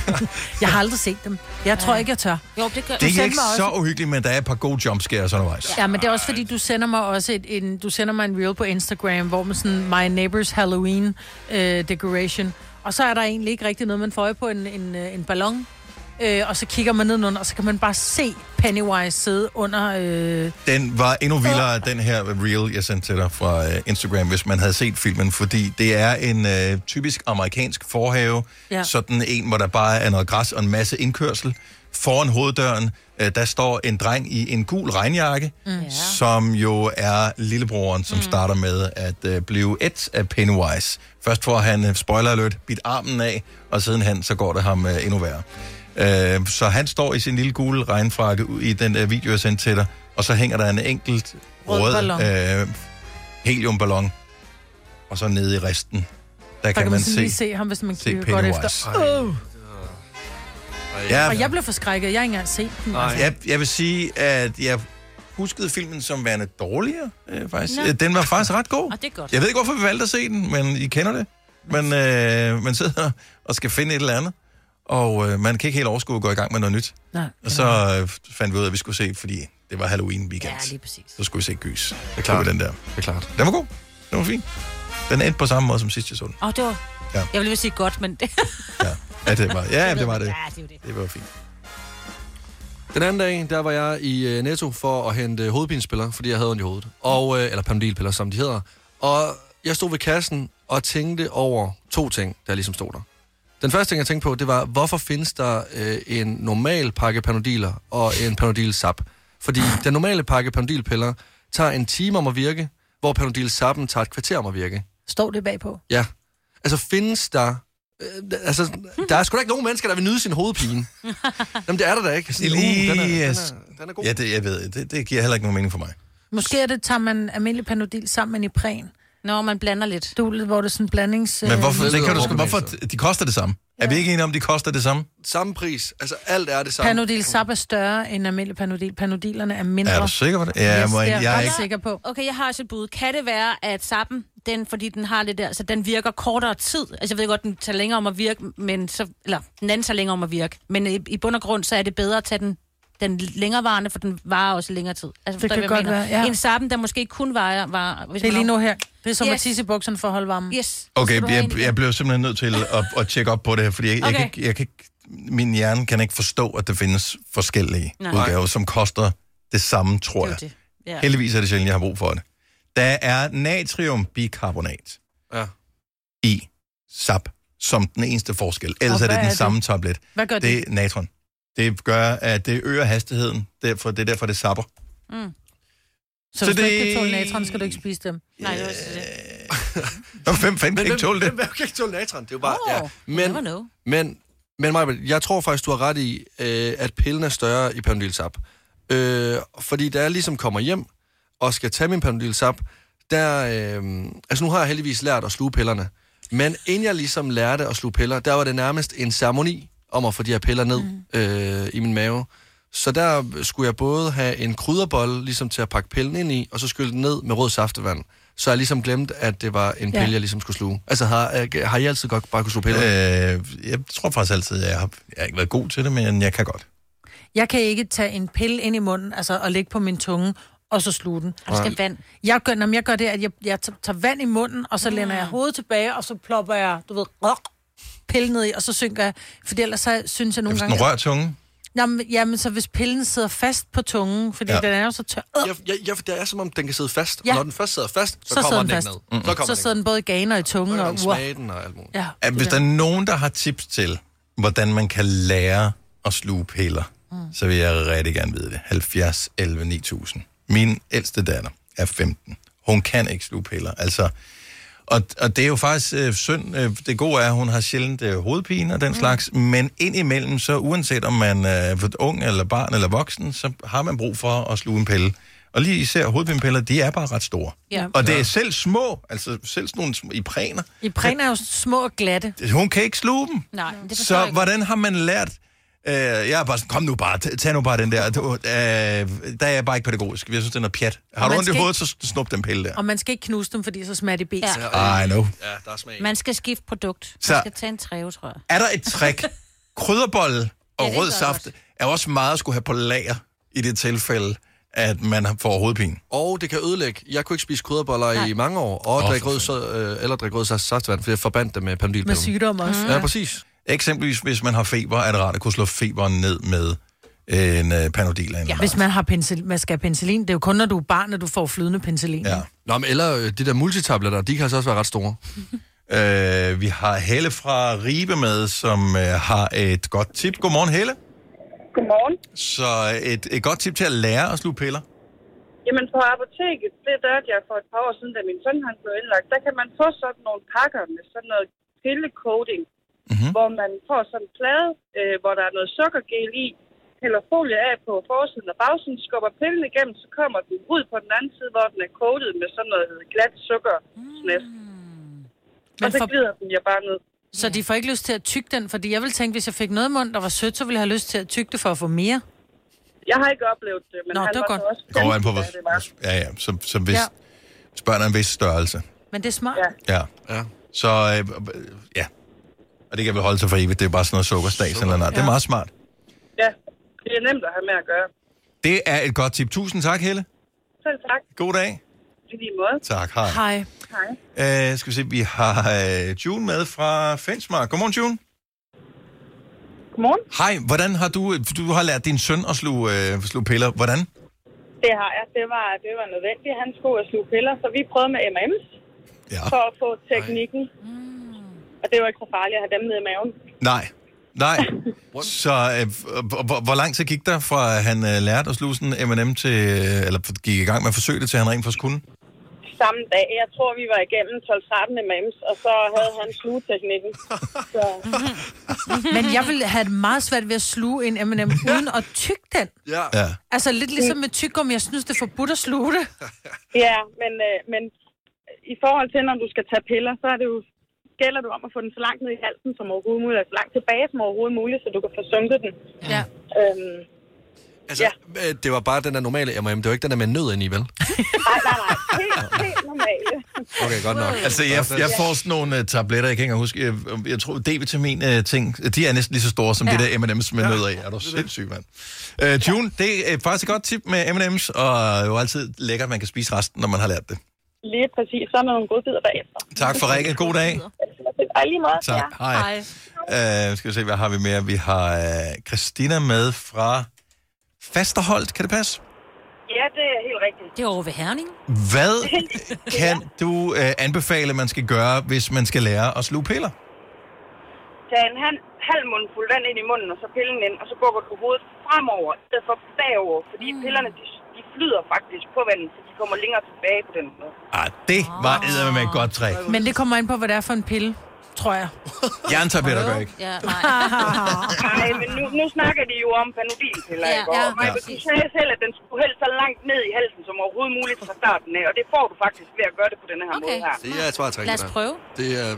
Jeg har aldrig set dem. Jeg tror ikke, jeg tør. Jo, det gør Det er ikke så uhyggeligt, men der er et par gode jumpscares undervejs. Ja, men det er også fordi, du sender mig også et, en, du sender mig en reel på Instagram, hvor man sådan, my neighbor's Halloween uh, decoration. Og så er der egentlig ikke rigtig noget, man får øje på en, en, øh, en ballon. Øh, og så kigger man nedenunder, og så kan man bare se Pennywise sidde under... Øh, Den var endnu vildere, den her reel, jeg sendte til dig fra uh, Instagram, hvis man havde set filmen, fordi det er en uh, typisk amerikansk forhave, ja. sådan en, hvor der bare er noget græs og en masse indkørsel. Foran hoveddøren, uh, der står en dreng i en gul regnjakke, Mm. som jo er lillebroren, som mm. starter med at uh, blive et af Pennywise. Først får han, uh, spoiler alert, bidt armen af, og sidenhen så går det ham uh, endnu værre. Uh, så han står i sin lille gule regnfrakke ud i den uh, video, jeg sendte til dig, og så hænger der en enkelt Rød rød, ballon. øh, heliumballon, og så nede i resten, der, der kan, kan man man sådan se, se ham, hvis man se kigger godt efter. Uh. Ja, Og jeg blev forskrækket. Jeg har ikke engang set den. altså. jeg, jeg vil sige, at jeg huskede filmen som værende dårligere, øh, faktisk. Nå. Den var faktisk ret god. Og det er godt. Jeg ved ikke, hvorfor vi valgte at se den, men I kender det. Men øh, man sidder og skal finde et eller andet, og øh, man kan ikke helt overskue at gå i gang med noget nyt. Nej. Og så øh, fandt vi ud af, at vi skulle se, fordi det var Halloween weekend. Ja, lige præcis. Så skulle vi se Gys. Det er klart. Den der. Det er klart. Den var god. Den var fin. Den endte på samme måde som sidst, jeg så den. Åh, oh, det var... Ja. Jeg ville sige godt, men det... Ja, det var, ja, det var det. Ja, det jo det. Det var fint. Den anden dag, der var jeg i uh, Netto for at hente hovedpinespiller, fordi jeg havde ondt i hovedet. Og, uh, eller panodilpiller, som de hedder. Og jeg stod ved kassen og tænkte over to ting, der ligesom stod der. Den første ting, jeg tænkte på, det var, hvorfor findes der uh, en normal pakke panodiler og en panodil sap? Fordi den normale pakke panodilpiller tager en time om at virke, hvor panodil sappen tager et kvarter om at virke. Står det bagpå? Ja. Altså, findes der... Øh, altså, der er sgu da ikke nogen mennesker, der vil nyde sin hovedpine. Jamen, det er der da ikke. Sådan, uh, den, er, den, er, den er god. Ja, det, jeg ved, det, det giver heller ikke nogen mening for mig. Måske er det, tager man almindelig panodil sammen med Nipren. Når man blander lidt. Du, hvor det er sådan en blandings... Men hvorfor, det kan du, sgu- hvorfor de koster det samme? Ja. Er vi ikke enige om, de koster det samme? Samme pris. Altså, alt er det samme. Panodil sap er større end almindelig panodil. Panodilerne er mindre. Er du sikker på det? Ja, yes, må det jeg- er jeg er ret ikke- sikker på. Okay, jeg har også et bud. Kan det være, at sappen, den, fordi den har lidt der, så den virker kortere tid? Altså, jeg ved godt, den tager længere om at virke, men så, eller den anden tager længere om at virke. Men i, i bund og grund, så er det bedre at tage den, den længerevarende, for den varer også længere tid. Altså, Det kan godt mener? være, ja. En sappen, der måske kun varer... var, hvis Det er lige nu her. Det er som Yes. at tisse i bukserne for at holde varmen. Yes. Okay, jeg, jeg bliver simpelthen nødt til at, at tjekke op på det her, fordi jeg, okay. jeg, kan, ikke- jeg kan ikke, min hjerne kan ikke forstå, at der findes forskellige Nej. Udgaver, som koster det samme, tror Det er jeg. jo det. Ja. Heldigvis er det sjældent, jeg har brug for det. Der er natriumbikarbonat ja. i sap, som den eneste forskel. Ellers er det den er det? samme tablet. Hvad gør det? det? er natron. Det gør, at det øger hastigheden. Derfor, det er derfor, det sapper. Mm. Så, Så hvis du det- ikke kan tåle natron, skal du ikke spise dem. Nej, det var det. Nå, hvem fanden kan ikke tåle det? Hvem, hvem kan ikke tåle natron? Det er jo bare... Åh, ja. Men, men, men Maja, jeg tror faktisk, du har ret i, øh, at pillen er større i Panodil Sap. Øh, fordi da jeg ligesom kommer hjem og skal tage min Panodil Sap, der... Øh, altså nu har jeg heldigvis lært at sluge pillerne. Men inden jeg ligesom lærte at sluge piller, der var det nærmest en ceremoni om at få de her piller ned mm. øh, i min mave. Så der skulle jeg både have en krydderbolle ligesom til at pakke pillen ind i, og så skylle den ned med rød saftevand. Så jeg ligesom glemt, at det var en Ja. pille, jeg ligesom skulle sluge. Altså, har, øh, har I altid godt bare kunne sluge piller? Øh, jeg tror faktisk altid, jeg har, jeg har ikke været god til det, men jeg kan godt. Jeg kan ikke tage en pille ind i munden, altså og lægge på min tunge, og så sluge den. Og du skal vand. Jeg gør, når jeg gør det, at jeg, jeg tager vand i munden, og så lænder jeg hovedet tilbage, og så plopper jeg, du ved, pille ned i, og så synker jeg. Fordi ellers så synes jeg nogle Hvis gange... den rører tungen. Jamen, jamen, så hvis pillen sidder fast på tungen, fordi Ja. ja. den er jo så tør... Øh, Ja, ja, ja, for det er som om, den kan sidde fast. Ja. Og når den først sidder fast, så, så kommer den den ikke fast. ned. Mm. Så kommer så den sidder den både i ganer og i tungen. Og, Og smage den og alt muligt. Ja, det hvis der. der er nogen, der har tips til, hvordan man kan lære at sluge piller, mm. så vil jeg rigtig gerne vide det. 70 11 9000. Min ældste datter er 15. Hun kan ikke sluge piller. Altså, og, og det er jo faktisk øh, synd. Øh, det gode er, at hun har sjældent øh, hovedpine og den mm. slags, men indimellem, så uanset om man er øh, ung eller barn eller voksen, så har man brug for at sluge en pille. Og lige især hovedpinepiller, de er bare ret store. Ja. Og det er selv små, altså selv sådan nogle små, i præner. I præn er jo små og glatte. Hun kan ikke sluge dem. Nej, det Så ikke. hvordan har man lært... Øh, jeg er bare sådan, kom nu bare, tag, tag nu bare den der. Du, øh, der er jeg bare ikke pædagogisk. Jeg synes, det er pjat. Har du ondt i hovedet, så snup den pille der. Og man skal ikke knuse dem, fordi så smager de bes. I know. Ja, der er smag. Man skal skifte produkt. Man Så- skal tage en træve, tror jeg. Er der et trick? Krydderbolle og Ja, det rød saft er også meget at skulle have på lager i det tilfælde, at man har- får hovedpine. Og det kan ødelægge. Jeg kunne ikke spise krydderboller Nej. i mange år, og oh, drikke rød, så, øh, eller drikke rød saft- saftvand, for jeg forbandt det med panodilpillen. Med sygdom også. Ja, præcis. Eksempelvis, hvis man har feber, er det rart at kunne slå feberen ned med en øh, panodil Ja. Hvis man har penicillin, man skal have penicillin, det er jo kun, når du er barn, at du får flydende penicillin. Ja. Nå, men eller øh, de der multitabletter, de kan altså også være ret store. Øh, vi har Helle fra Ribe med, som øh, har et godt tip. Godmorgen, Helle. Godmorgen. Så et, et godt tip til at lære at sluge piller. Jamen på apoteket, det dørte jeg for et par år siden, da min søn han blev indlagt, der kan man få sådan nogle pakker med sådan noget pillecoating, mm-hmm. hvor man får sådan en plade, øh, hvor der er noget sukkergel i, hælder folie af på forsiden og bagsiden, skubber pillen igennem, så kommer den ud på den anden side, hvor den er coatet med sådan noget glat sukker. Og Men så for- glider den jo bare ned. Så de får ikke lyst til at tygge den, fordi jeg vil tænke, hvis jeg fik noget i munden, der var sødt, så ville jeg have lyst til at tygge det for at få mere. Jeg har ikke oplevet det, men Nå, han det var godt. så også går an på, 15, hvor... da det var. Ja, ja. Så, så hvis, Ja. ja. hvis børn er en vis størrelse. Men det er smart. Ja. Ja. ja. Så, øh, ja. Og det kan vel holde sig for evigt. Det er bare sådan noget sukkerstas eller noget. Det er meget smart. Ja, det er nemt at have med at gøre. Det er et godt tip. Tusind tak, Helle. Selv tak. God dag. I lige måde. Tak, hej. Hej. Hej. Uh, skal vi se, vi har uh, June med fra Fensmark. Godmorgen, June. Godmorgen. Hej, hvordan har du, du har lært din søn at sluge, uh, sluge piller. Hvordan? Det har jeg. Det var, det var nødvendigt. Han skulle jo sluge piller, så vi prøvede med M&M's ja. for at få teknikken. Og det var ikke så farligt at have dem nede i maven. Nej. Nej. Så øh, hvor, lang tid gik der fra, at han øh, lærte at sluge sådan en M&M til, øh, eller gik i gang med at forsøge det, til han rent faktisk kunne? Samme dag. Jeg tror, vi var igennem 12-13 M&M's, og så havde han slugeteknikken. Så. Men jeg vil have det meget svært ved at sluge en M&M uden at tygge den. Ja. ja. Altså lidt ligesom med tyggegummi. Jeg synes, det er forbudt at sluge det. Ja, men, øh, men i forhold til, når du skal tage piller, så er det jo gælder det om at få den så langt ned i halsen som overhovedet muligt, og så langt tilbage som overhovedet muligt, så du kan få sunket den. Ja. Øhm, Altså, ja. det var bare den der normale M&M. Det var ikke den der med nød ind i, vel? nej, nej, nej. Helt, helt normale. Okay, godt nok. Altså, jeg, jeg får sådan nogle uh, tabletter, jeg kan ikke huske. Jeg, jeg tror, D-vitamin-ting, de er næsten lige så store som ja. det der M&M's med nødder i. Er du sindssyg, mand? Uh, June, det er faktisk et godt tip med M&M's, og jo altid lækkert, at man kan spise resten, når man har lært det. Lige præcis. Så er der nogle gode bidder bagefter. Tak for rækket. God dag. Og lige måde. Tak. Ja. Hej. Uh, skal vi se, hvad har vi mere? Vi har uh, Christina med fra Fasterholdt. Kan det passe? Ja, det er helt rigtigt. Det er over ved Herning. Hvad kan du uh, anbefale, man skal gøre, hvis man skal lære at sluge piller? Tag en halv, halv mund fuld vand ind i munden, og så pillen ind, og så bukker du hovedet fremover, i stedet for bagover. Fordi mm. pillerne, de, de flyder faktisk på vandet, så de kommer længere tilbage på den måde. Ah, det var eddermame med et godt træk. Men det kommer ind på, hvad det er for en pille, tror jeg. Jerntabletter gør ikke. Ja, Nej, men nu, nu snakker de jo om panodilpiller, Ja, ja, ikke? ja, Og Maja, du sagde selv, at den skulle helst så langt ned i halsen som overhovedet muligt fra starten af, og det får du faktisk ved at gøre det på den her Okay. måde her. Det er et svar, Lad os prøve. Det er...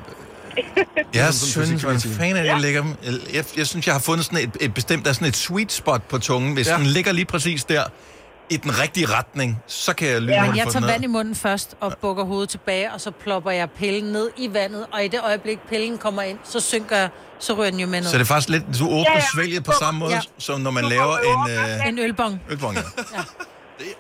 Jeg Sådan synes, hvad fanden er det, jeg lægger dem? Jeg, jeg synes, jeg har fundet sådan et, et bestemt, der er sådan et sweet spot på tungen. Hvis ja. Ja. den ligger lige præcis der, i den rigtige retning, så kan jeg lyne Men få jeg tager vand i munden først og bukker hovedet tilbage, og så plopper jeg pillen ned i vandet, og i det øjeblik, pillen kommer ind, så synker jeg, så ryger den jo med ned. Så det er faktisk lidt, du åbner Ja, ja, ja. svælget på samme måde, Ja. ja. som når man laver en øh, En ølbong. ølbong. Ja.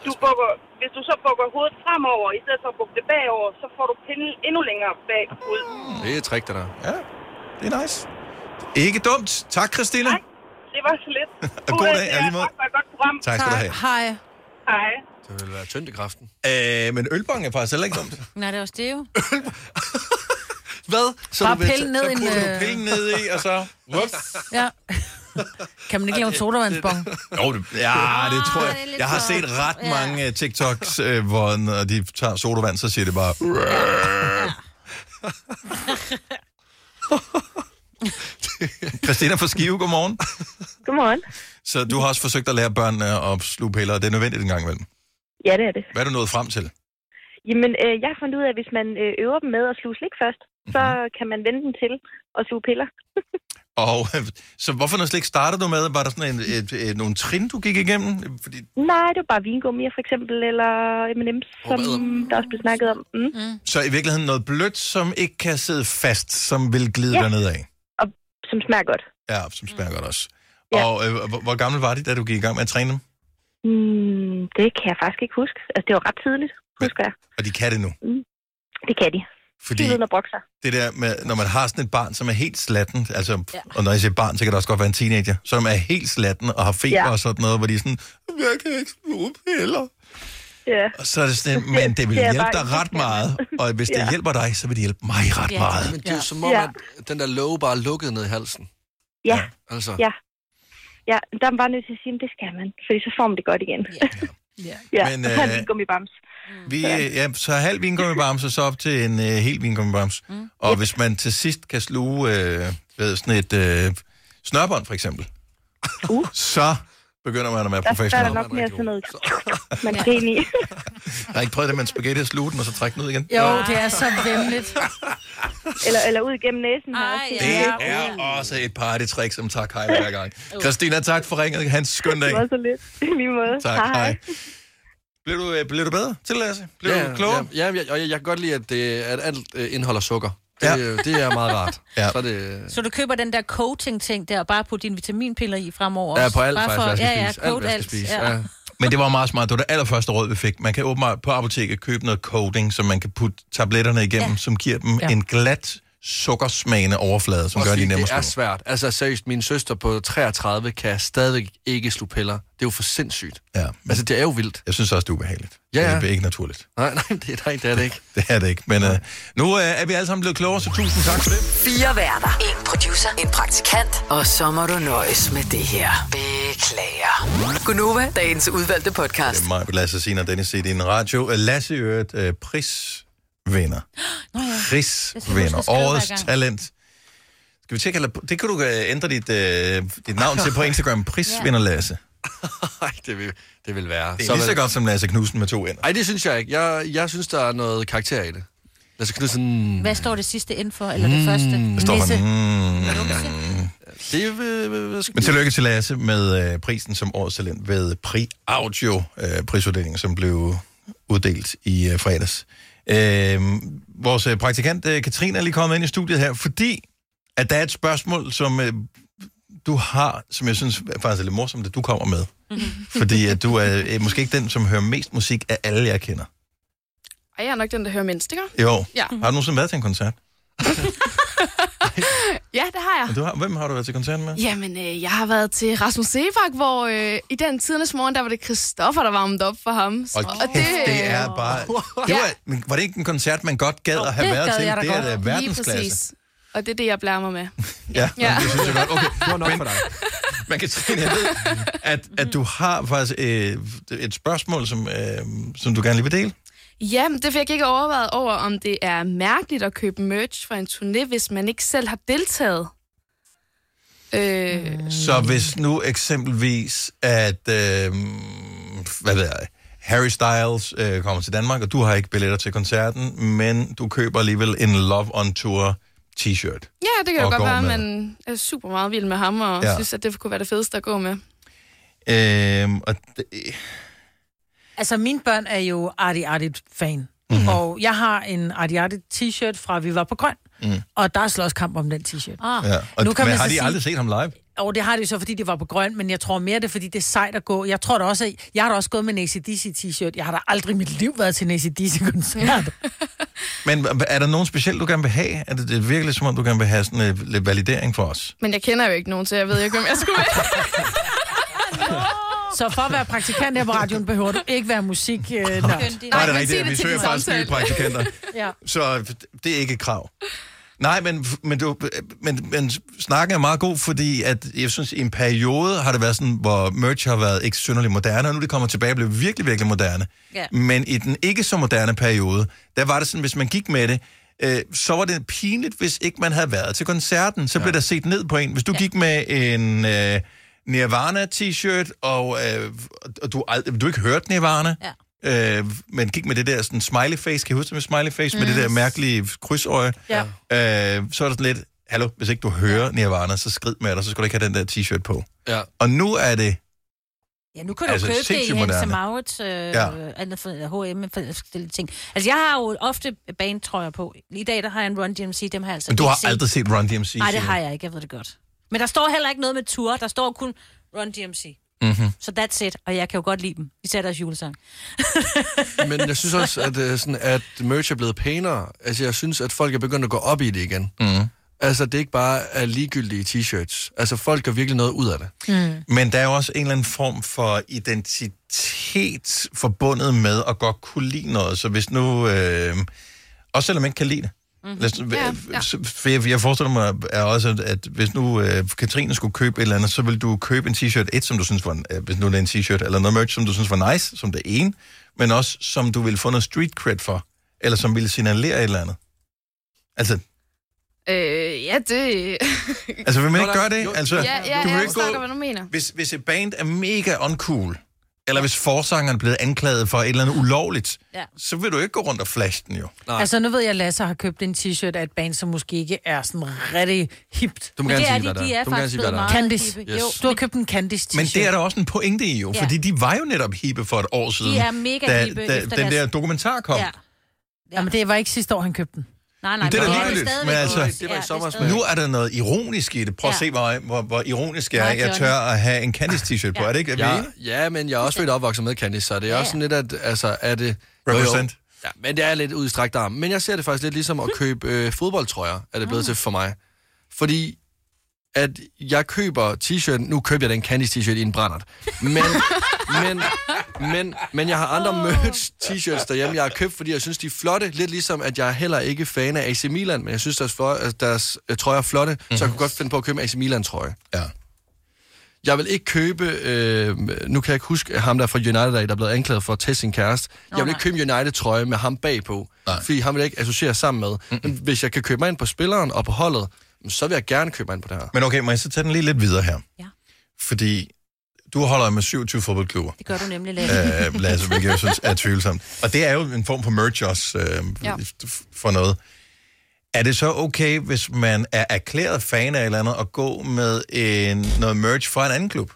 Du bukker, hvis du så bukker hovedet fremover, i stedet for at bukke det bagover, så får du pinden endnu længere bagud. Det er et trick, det der. Ja. Det er nice. Ikke dumt. Tak, Christina. Det var så lidt. God dag, ja, lige måde. Tak for et godt program. Tak skal du have. Hej. Hej. Det vil være tyndekraften. Øh, men ølbong er faktisk heller ikke dumt. Nej, det er også det jo. Hvad? Så Bare pille ned så en... putter du øh, pillen ned i, og så... Whoops. Ja. kan man ikke lave en sodavandsbong? Jo, det, ja, det tror jeg. Jeg har set ret mange øh, TikToks, øh, hvor når de tager sodavand, så siger det bare... Christina fra Skive, godmorgen. Godmorgen. Så du har også forsøgt at lære børnene at sluge piller, og det er nødvendigt en gang imellem. Ja, det er det. Hvad er du nået frem til? Jamen, øh, jeg har fundet ud af, at hvis man øh, øver dem med at sluge slik først, Mhm. så kan man vende dem til at sluge piller. Og så hvorfor noget slik startede du med? Var der sådan en, et, et, nogle trin, du gik igennem? Fordi, Nej, det var bare vingummier for eksempel, eller M&M's, som der også blev snakket om. Mm. Mm. så i virkeligheden noget blødt, som ikke kan sidde fast, som vil glide Ja. ja. derned af? Og som smager godt. Ja, som smager godt også. Og øh, hvor, hvor gammel var de, da du gik i gang med at træne dem? Mm, det kan jeg faktisk ikke huske. Altså, det var ret tidligt, husker jeg. Og de kan det nu. Det kan de. Fordi det der med, når man har sådan et barn, som er helt slatten, altså, ja. og når jeg siger barn, så kan det også godt være en teenager, som er helt slatten og har feber Ja. ja. og sådan noget, hvor de er sådan, jeg kan ikke sluge piller. Ja. Og så er det sådan, men det vil det hjælpe dig ret meget, og hvis det Ja. hjælper dig, så vil det hjælpe mig ret Ja. meget. Men det er jo som om, Ja. at den der låge bare er lukket ned i halsen. Ja, Altså. ja. Ja, der er man bare nødt til at sige, at det skal man, fordi så får man det godt igen. Ja, ja. ja. Men, Men, øh... øh, en gummibams. Vi, øh, ja, så halv vingummibams, og så op til en øh, hel vingummibams. Mm. Og hvis man til sidst kan sluge øh, ved sådan et øh, snørbånd, for eksempel, uh. så begynder man at være Der, der er professionel. der nok mere sådan noget, man kan i. Jeg har ikke prøvet det med en spaghetti og sluge den, og så trække den ud igen. Jo, det er så vemmeligt. eller, eller ud igennem næsen her. Det er også et partytrick, som tager Kajla hver gang. Christina, tak for ringet. Hans skøn dag. Det var så lidt. I lige måde. Tak, hej. Blev du, øh, blev du bedre til, Lasse? Blev ja, du klogere? Ja, ja, og jeg, jeg kan godt lide, at, det, at alt øh, indeholder sukker. Det, ja. det er meget rart. Ja. Så det, Så du køber den der coating-ting der, og bare putte dine vitaminpiller i fremover? Ja, også? på alt bare faktisk, jeg skal ja, ja, spise. Alt, spise, Ja. ja. Men det var meget smart. Det var det allerførste råd, vi fik. Man kan åbenbart på apoteket købe noget coating, som man kan putte tabletterne igennem, ja. som giver dem ja. en glat, sukkersmagende overflade, som gør, at de nemmere det er svært. Altså seriøst, min søster på 33 kan stadigvæk ikke sluge piller. Det er jo for sindssygt. Ja. Altså, det er jo vildt. Jeg synes også, det er ubehageligt. Ja, ja. Det er ikke naturligt. Nej, nej, det, nej, det er det ikke. Det er det ikke. Men øh, nu øh, er vi alle sammen blevet klogere, så tusind tak for det. Fire værter. En producer. En praktikant. Og så må du nøjes med det her. Beklager. Gunova, dagens udvalgte podcast. Det er mig, Lasse Sina og Dennis C. i en radio. Øh, Lasse i øvrigt, øh, prisvinder. Nå ja. Hver Årets talent. Skal vi tjekke, eller det kan du øh, ændre dit, øh, dit navn til på Instagram. Prisvinder Lasse. Nej, det vil, det vil være. Det er lige så godt som Lasse Knudsen med to ender. Nej, det synes jeg ikke. Jeg, jeg synes, der er noget karakter i det. Lasse Knudsen... Hvad står det sidste ind for, eller det første? Der står for, mm, Det er... Skal Men tillykke til Lasse med øh, prisen som årets talent ved Pri Audio øh, prisuddelingen, som blev uddelt i øh, fredags. Øh, vores praktikant øh, Katrine er lige kommet ind i studiet her, fordi at der er et spørgsmål, som øh, du har, som jeg synes faktisk er lidt morsomt, at du kommer med. fordi at du er øh, måske ikke den, som hører mest musik af alle, jeg kender. Ej, jeg er nok den, der hører mindst, ikke? Jo. Ja. Har du nogensinde været til en koncert? Ja, det har jeg. Og Du har, hvem har du været til koncert med? Jamen, øh, jeg har været til Rasmus Sebak, hvor øh, i den tidernes morgen, der var det Christoffer, der varmede op for ham. Og kæft, det er bare... Det var, var det ikke en koncert, man godt gad at have det været gad til? jeg Det er da verdensklasse. Og det er det, jeg blærer mig med. Ja, Ja. det synes jeg godt. Okay, Det var nok men, for dig. men Katrine, jeg ved, at, at du har faktisk øh, et spørgsmål, som, øh, som du gerne lige vil dele. Ja, men det fik jeg ikke overvejet over, om det er mærkeligt at købe merch fra en turné, hvis man ikke selv har deltaget. Øh, Så hvis nu eksempelvis, at, øh, hvad ved jeg, Harry Styles øh, kommer til Danmark, og du har ikke billetter til koncerten, men du køber alligevel en Love on Tour t-shirt. ja, det kan jo godt være, at man er super meget vild med ham, og Ja. synes, at det kunne være det fedeste at gå med. Øh, og det, Altså, mine børn er jo Artie Artie-fan. Mhm. Mm-hmm. Og jeg har en Artie Artie t-shirt fra Vi var på grøn. Mm. Og der er slåskamp om den t-shirt. Ah. ja. Og, Nu kan men man har de sige- aldrig set ham live? Og det har de jo så, fordi det var på grøn, men jeg tror mere, det er, fordi det er sejt at gå. Jeg tror da også, at jeg har da også gået med en ACDC t-shirt. Jeg har da aldrig i mit liv været til en ACDC-koncert. Men er der nogen specielt, du gerne vil have? Er det, det er virkelig som om, du gerne vil have sådan øh, lidt validering for os? Men jeg kender jo ikke nogen, så jeg ved ikke, om jeg skulle være. så for at være praktikant her på radioen, behøver du ikke være musik. Øh, Nej, det er rigtigt. Vi søger faktisk nye praktikanter. ja. Så det er ikke et krav. Nej, men, men, du, men, men snakken er meget god, fordi at, jeg synes, i en periode har det været sådan, hvor merch har været ikke synderligt moderne, og nu det kommer tilbage og bliver virkelig, virkelig moderne. Ja. Men i den ikke så moderne periode, der var det sådan, hvis man gik med det, øh, så var det pinligt, hvis ikke man havde været til koncerten. Så ja. blev der set ned på en. Hvis du ja. gik med en øh, Nirvana-t-shirt, og, øh, og du, ald- du ikke hørte Nirvana, ja. Øh, men gik med det der sådan smiley face, kan I huske det med smiley face, mm. med Mm. det der mærkelige krydsøje. Ja. Øh, så er det sådan lidt, hallo, hvis ikke du hører Nirvana, så skrid med dig, så skal du ikke have den der t-shirt på. Ja. Og nu er det, Ja, nu kan du Altså, altså, købe det i Hans. Maurits, øh, Ja. ja. andet for, H&M, for forskellige ting. Altså, jeg har jo ofte bandtrøjer på. I dag, der har jeg en Run DMC, dem har jeg altså men du har set. aldrig set Run DMC. Nej, det har du. jeg ikke, jeg ved det godt. Men der står heller ikke noget med tour, der står kun Run DMC. Mhm. Så that's it, og jeg kan jo godt lide dem. Især deres julesang. Men jeg synes også, at, øh, sådan, at merch er blevet pænere. Altså, jeg synes, at folk er begyndt at gå op i det igen. Mm. Altså, det er ikke bare er ligegyldige t-shirts. Altså, folk gør virkelig noget ud af det. Mm. Men der er jo også en eller anden form for identitet forbundet med at godt kunne lide noget. Så hvis nu, øh, også selvom man ikke kan lide det, Mhm. Lad os, Ja, ja. For jeg, jeg forestiller mig er også, at, hvis nu øh, Katrine skulle købe et eller andet, så vil du købe en t-shirt, et som du synes var, en- øh, hvis nu det er en t-shirt, eller noget merch, som du synes var nice, som det ene, men også som du vil få noget street cred for, eller som ville signalere et eller andet. Altså, øh, ja, det... altså vil man ikke gøre det? Altså, ja, ja, du vil jeg ikke forstår gå, godt, hvad du mener. hvis, hvis et band er mega uncool, eller hvis forsangeren er blevet anklaget for et eller andet ulovligt, Ja. så vil du ikke gå rundt og flash den jo. Nej. Altså, nu ved jeg, at Lasse har købt en t-shirt af et band, som måske ikke er sådan rigtig hipt. Du må gerne det er sige, de- hvad de der er Du må gerne faktisk sige, hvad blevet der er. meget- Candice. Yes. Jo, Du har købt en Candice t-shirt. Men det er der også en pointe i jo, Ja. fordi de var jo netop hippe for et år siden. er mega da, hippe da, efter den deres- der dokumentar kom. Ja. Jamen, det var ikke sidste år, han købte den. Nej, nej, Men det er da ligegyldigt, men altså-. Det var i Ja, sommer, er Nu er der noget ironisk i det. Prøv at Ja. se, hvor, hvor, hvor ironisk jeg er. Jeg tør at have en Candice t-shirt på. Ja. Er det ikke? Er Ja, ja, men jeg er også født opvokset med Candice, så det er Ja, også sådan lidt, at altså, er det... Represent. Ja, men det er lidt udstrækt arm. Men jeg ser det faktisk lidt ligesom at købe øh, fodboldtrøjer, er det blevet til for mig. Fordi at jeg køber t-shirt, nu køber jeg den Candice t-shirt i en brændert. Men, men, men, men jeg har andre merch t-shirts derhjemme, jeg har købt, fordi jeg synes, de er flotte. Lidt ligesom, at jeg er heller ikke fan af AC Milan, men jeg synes, deres, at deres øh, trøjer er flotte, mm-hmm. så jeg kunne godt finde på at købe en AC Milan-trøje. Ja. Jeg vil ikke købe, øh, nu kan jeg ikke huske ham der fra United, der er blevet anklaget for at teste sin kæreste. Nå, jeg vil ikke købe United-trøje med ham bagpå, Nej. fordi han vil jeg ikke associere sammen med. Mm-hmm. Men hvis jeg kan købe mig ind på spilleren og på holdet, så vil jeg gerne købe mig ind på det her. Men okay, må jeg så tage den lige lidt videre her? Ja. Fordi du holder med 27 fodboldklubber. Det gør du nemlig, Lasse. øh, Lasse, hvilket jeg synes er tvivlsomt. Og det er jo en form for merch også øh, Ja. for noget. Er det så okay, hvis man er erklæret fan af et eller andet, at gå med en, noget merch fra en anden klub?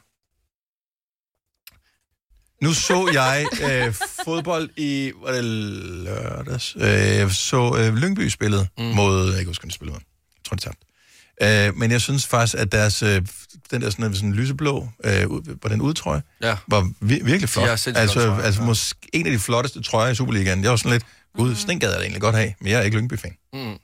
Nu så jeg øh, fodbold i var det lørdags. Øh, jeg så øh, Lyngby spillede mm. mod, jeg kan ikke huske, hvem de spillede med. Jeg tror, de tabte. Øh, men jeg synes faktisk, at deres, øh, den der sådan, sådan lyseblå, øh, på den udtrøje, Ja. var vir- virkelig flot. Altså, trøjer, altså ja. måske en af de flotteste trøjer i Superligaen. Jeg var sådan lidt, gud, sådan en gad jeg egentlig godt have, men jeg er ikke Lyngby-fan. Mm.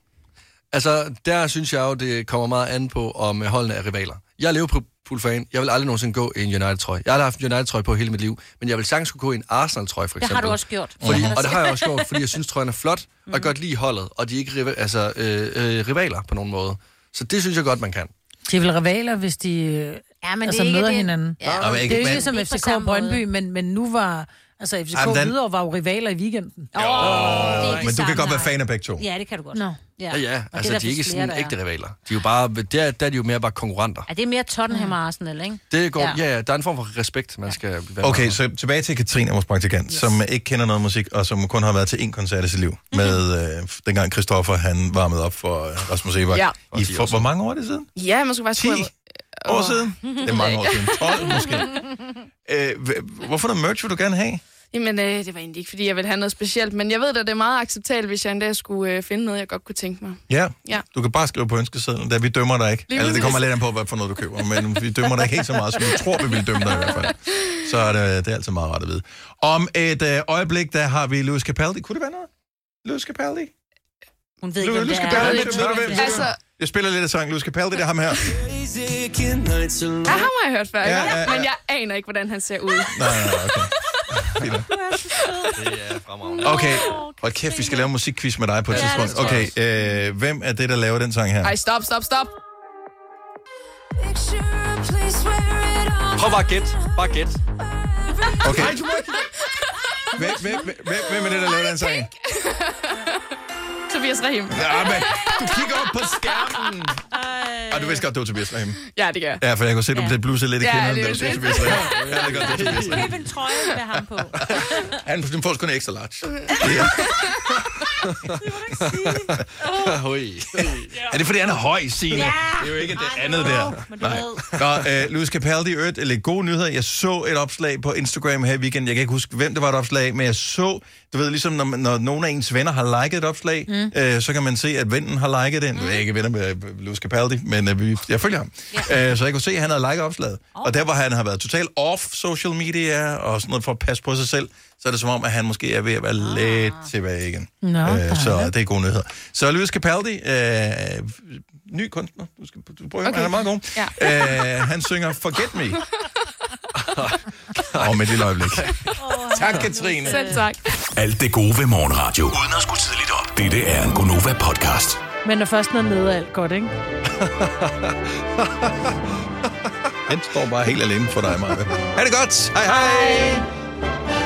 Altså, der synes jeg jo, det kommer meget an på, om holdene er rivaler. Jeg er Liverpool-fan. Jeg vil aldrig nogensinde gå i en United-trøje. Jeg har aldrig haft en United-trøje på hele mit liv, men jeg vil sagtens kunne gå i en Arsenal-trøje, for Det eksempel. har du også gjort. Fordi, Mhm. og det har jeg også gjort, fordi jeg synes, trøjen er flot, og jeg kan godt lide holdet, og de er ikke altså, øh, øh, rivaler på nogen måde. Så det synes jeg godt, man kan. De er vel rivaler, hvis de Ja, men altså, det er ikke møder det. hinanden. Ja. Nå, men Det er jo ligesom Ikke på FCK samme Brøndby, men, men nu var... Altså, FCK Jamen, den- Hvidovre var jo rivaler i weekenden. Det er ikke Men det du kan godt være fan af begge to. Ja, det kan du godt. Nå. Ja, ja, Og altså der de er ikke sådan der ægte er. rivaler. De er jo bare, der, der er de jo mere bare konkurrenter. Ja, det er mere Tottenham og Arsenal, ikke? Det går, Ja. ja. ja, der er en form for respekt, man skal være Okay, med. så tilbage til Katrine, vores praktikant, yes. som ikke kender noget musik, og som kun har været til én koncert i sit liv, Mhm. med øh, dengang Christoffer, han varmede op for øh, Rasmus Ebert. Ja. I for, hvor mange år er det siden? Ja, man skulle faktisk... 10 år siden? Det er mange år siden. 12 måske. Øh, hvorfor noget merch vil du gerne have? Jamen, øh, det var egentlig ikke, fordi jeg ville have noget specielt, men jeg ved, at det er meget acceptabelt, hvis jeg en dag skulle øh, finde noget, jeg godt kunne tænke mig. Ja, Ja. du kan bare skrive på ønskesedlen, da vi dømmer dig ikke. Lige Eller det kommer lidt an på, hvad for noget du køber, men vi dømmer dig ikke helt så meget, som vi tror, vi vil dømme dig i hvert fald. Så er det, det er altid meget rart at vide. Om et øh, øjeblik, der har vi Louis Capaldi. Kunne det være noget? Louis Capaldi? Hun ved ikke, hvem Louis det er. Capaldi, ved ved hvem? hvem det er. Altså, Jeg spiller lidt af sang. Louis Capaldi, det er ham her. ja, ham har jeg hørt før, Ja, ja, ja, men jeg aner ikke, hvordan han ser ud. Nej, nej, okay. Fint. Det er fremragende. Okay, og kæft, vi skal lave en musikquiz med dig på et Ja, tidspunkt. Okay, øh, hvem er det, der laver den sang her? Ej, stop, stop, stop. Prøv bare gætte. Bare gæt. Okay. Hvem, hvem, hvem, hvem, hvem er det, der laver den sang? Tobias Rahim. Ja, men du kigger op på skærmen. Og du vidste godt, det var Tobias Rahim. Ja, det gør jeg. Ja, for jeg kunne se, du blev blusset lidt i Ja, kinderne, det da er du sagde det. Tobias Rahim. Ja, det godt, det er Tobias Rahim. Køb en trøje med ham på. Han får en ekstra large. Hoi. Er det, fordi han er høj, Signe? Ja, det er jo ikke det andet der. men du Nej. Nå, øh, Louis Capaldi, øvrigt, eller gode nyheder. Jeg så et opslag på Instagram her i weekenden. Jeg kan ikke huske, hvem det var et opslag men jeg så, du ved, ligesom når, når nogle af ens venner har liket et opslag, mm. øh, så kan man se, at vennen har liket. Nu er jeg ikke venner med øh, Louis Capaldi, men øh, vi- jeg følger ham. Ja. Øh, så jeg kunne se, at han havde liket opslaget. Oh. Og der, hvor han har været totalt off social media og sådan noget for at passe på sig selv, så er det som om, at han måske er ved at være ah. lidt tilbage igen. Nå, øh, så det er gode nyheder. Så Louis Capaldi, øh, ny kunstner, du skal du prøve, okay. han er meget god. Ja. Øh, han synger Forget Me. Åh, med et lille øjeblik. tak, Katrine. Selv tak. Alt det gode ved morgenradio. Uden at skulle tidligt op. Dette er en Gonova-podcast. Men når først noget nede er alt godt, ikke? Den står bare helt alene for dig, Maja. Ha' det godt. Hej hej. hej.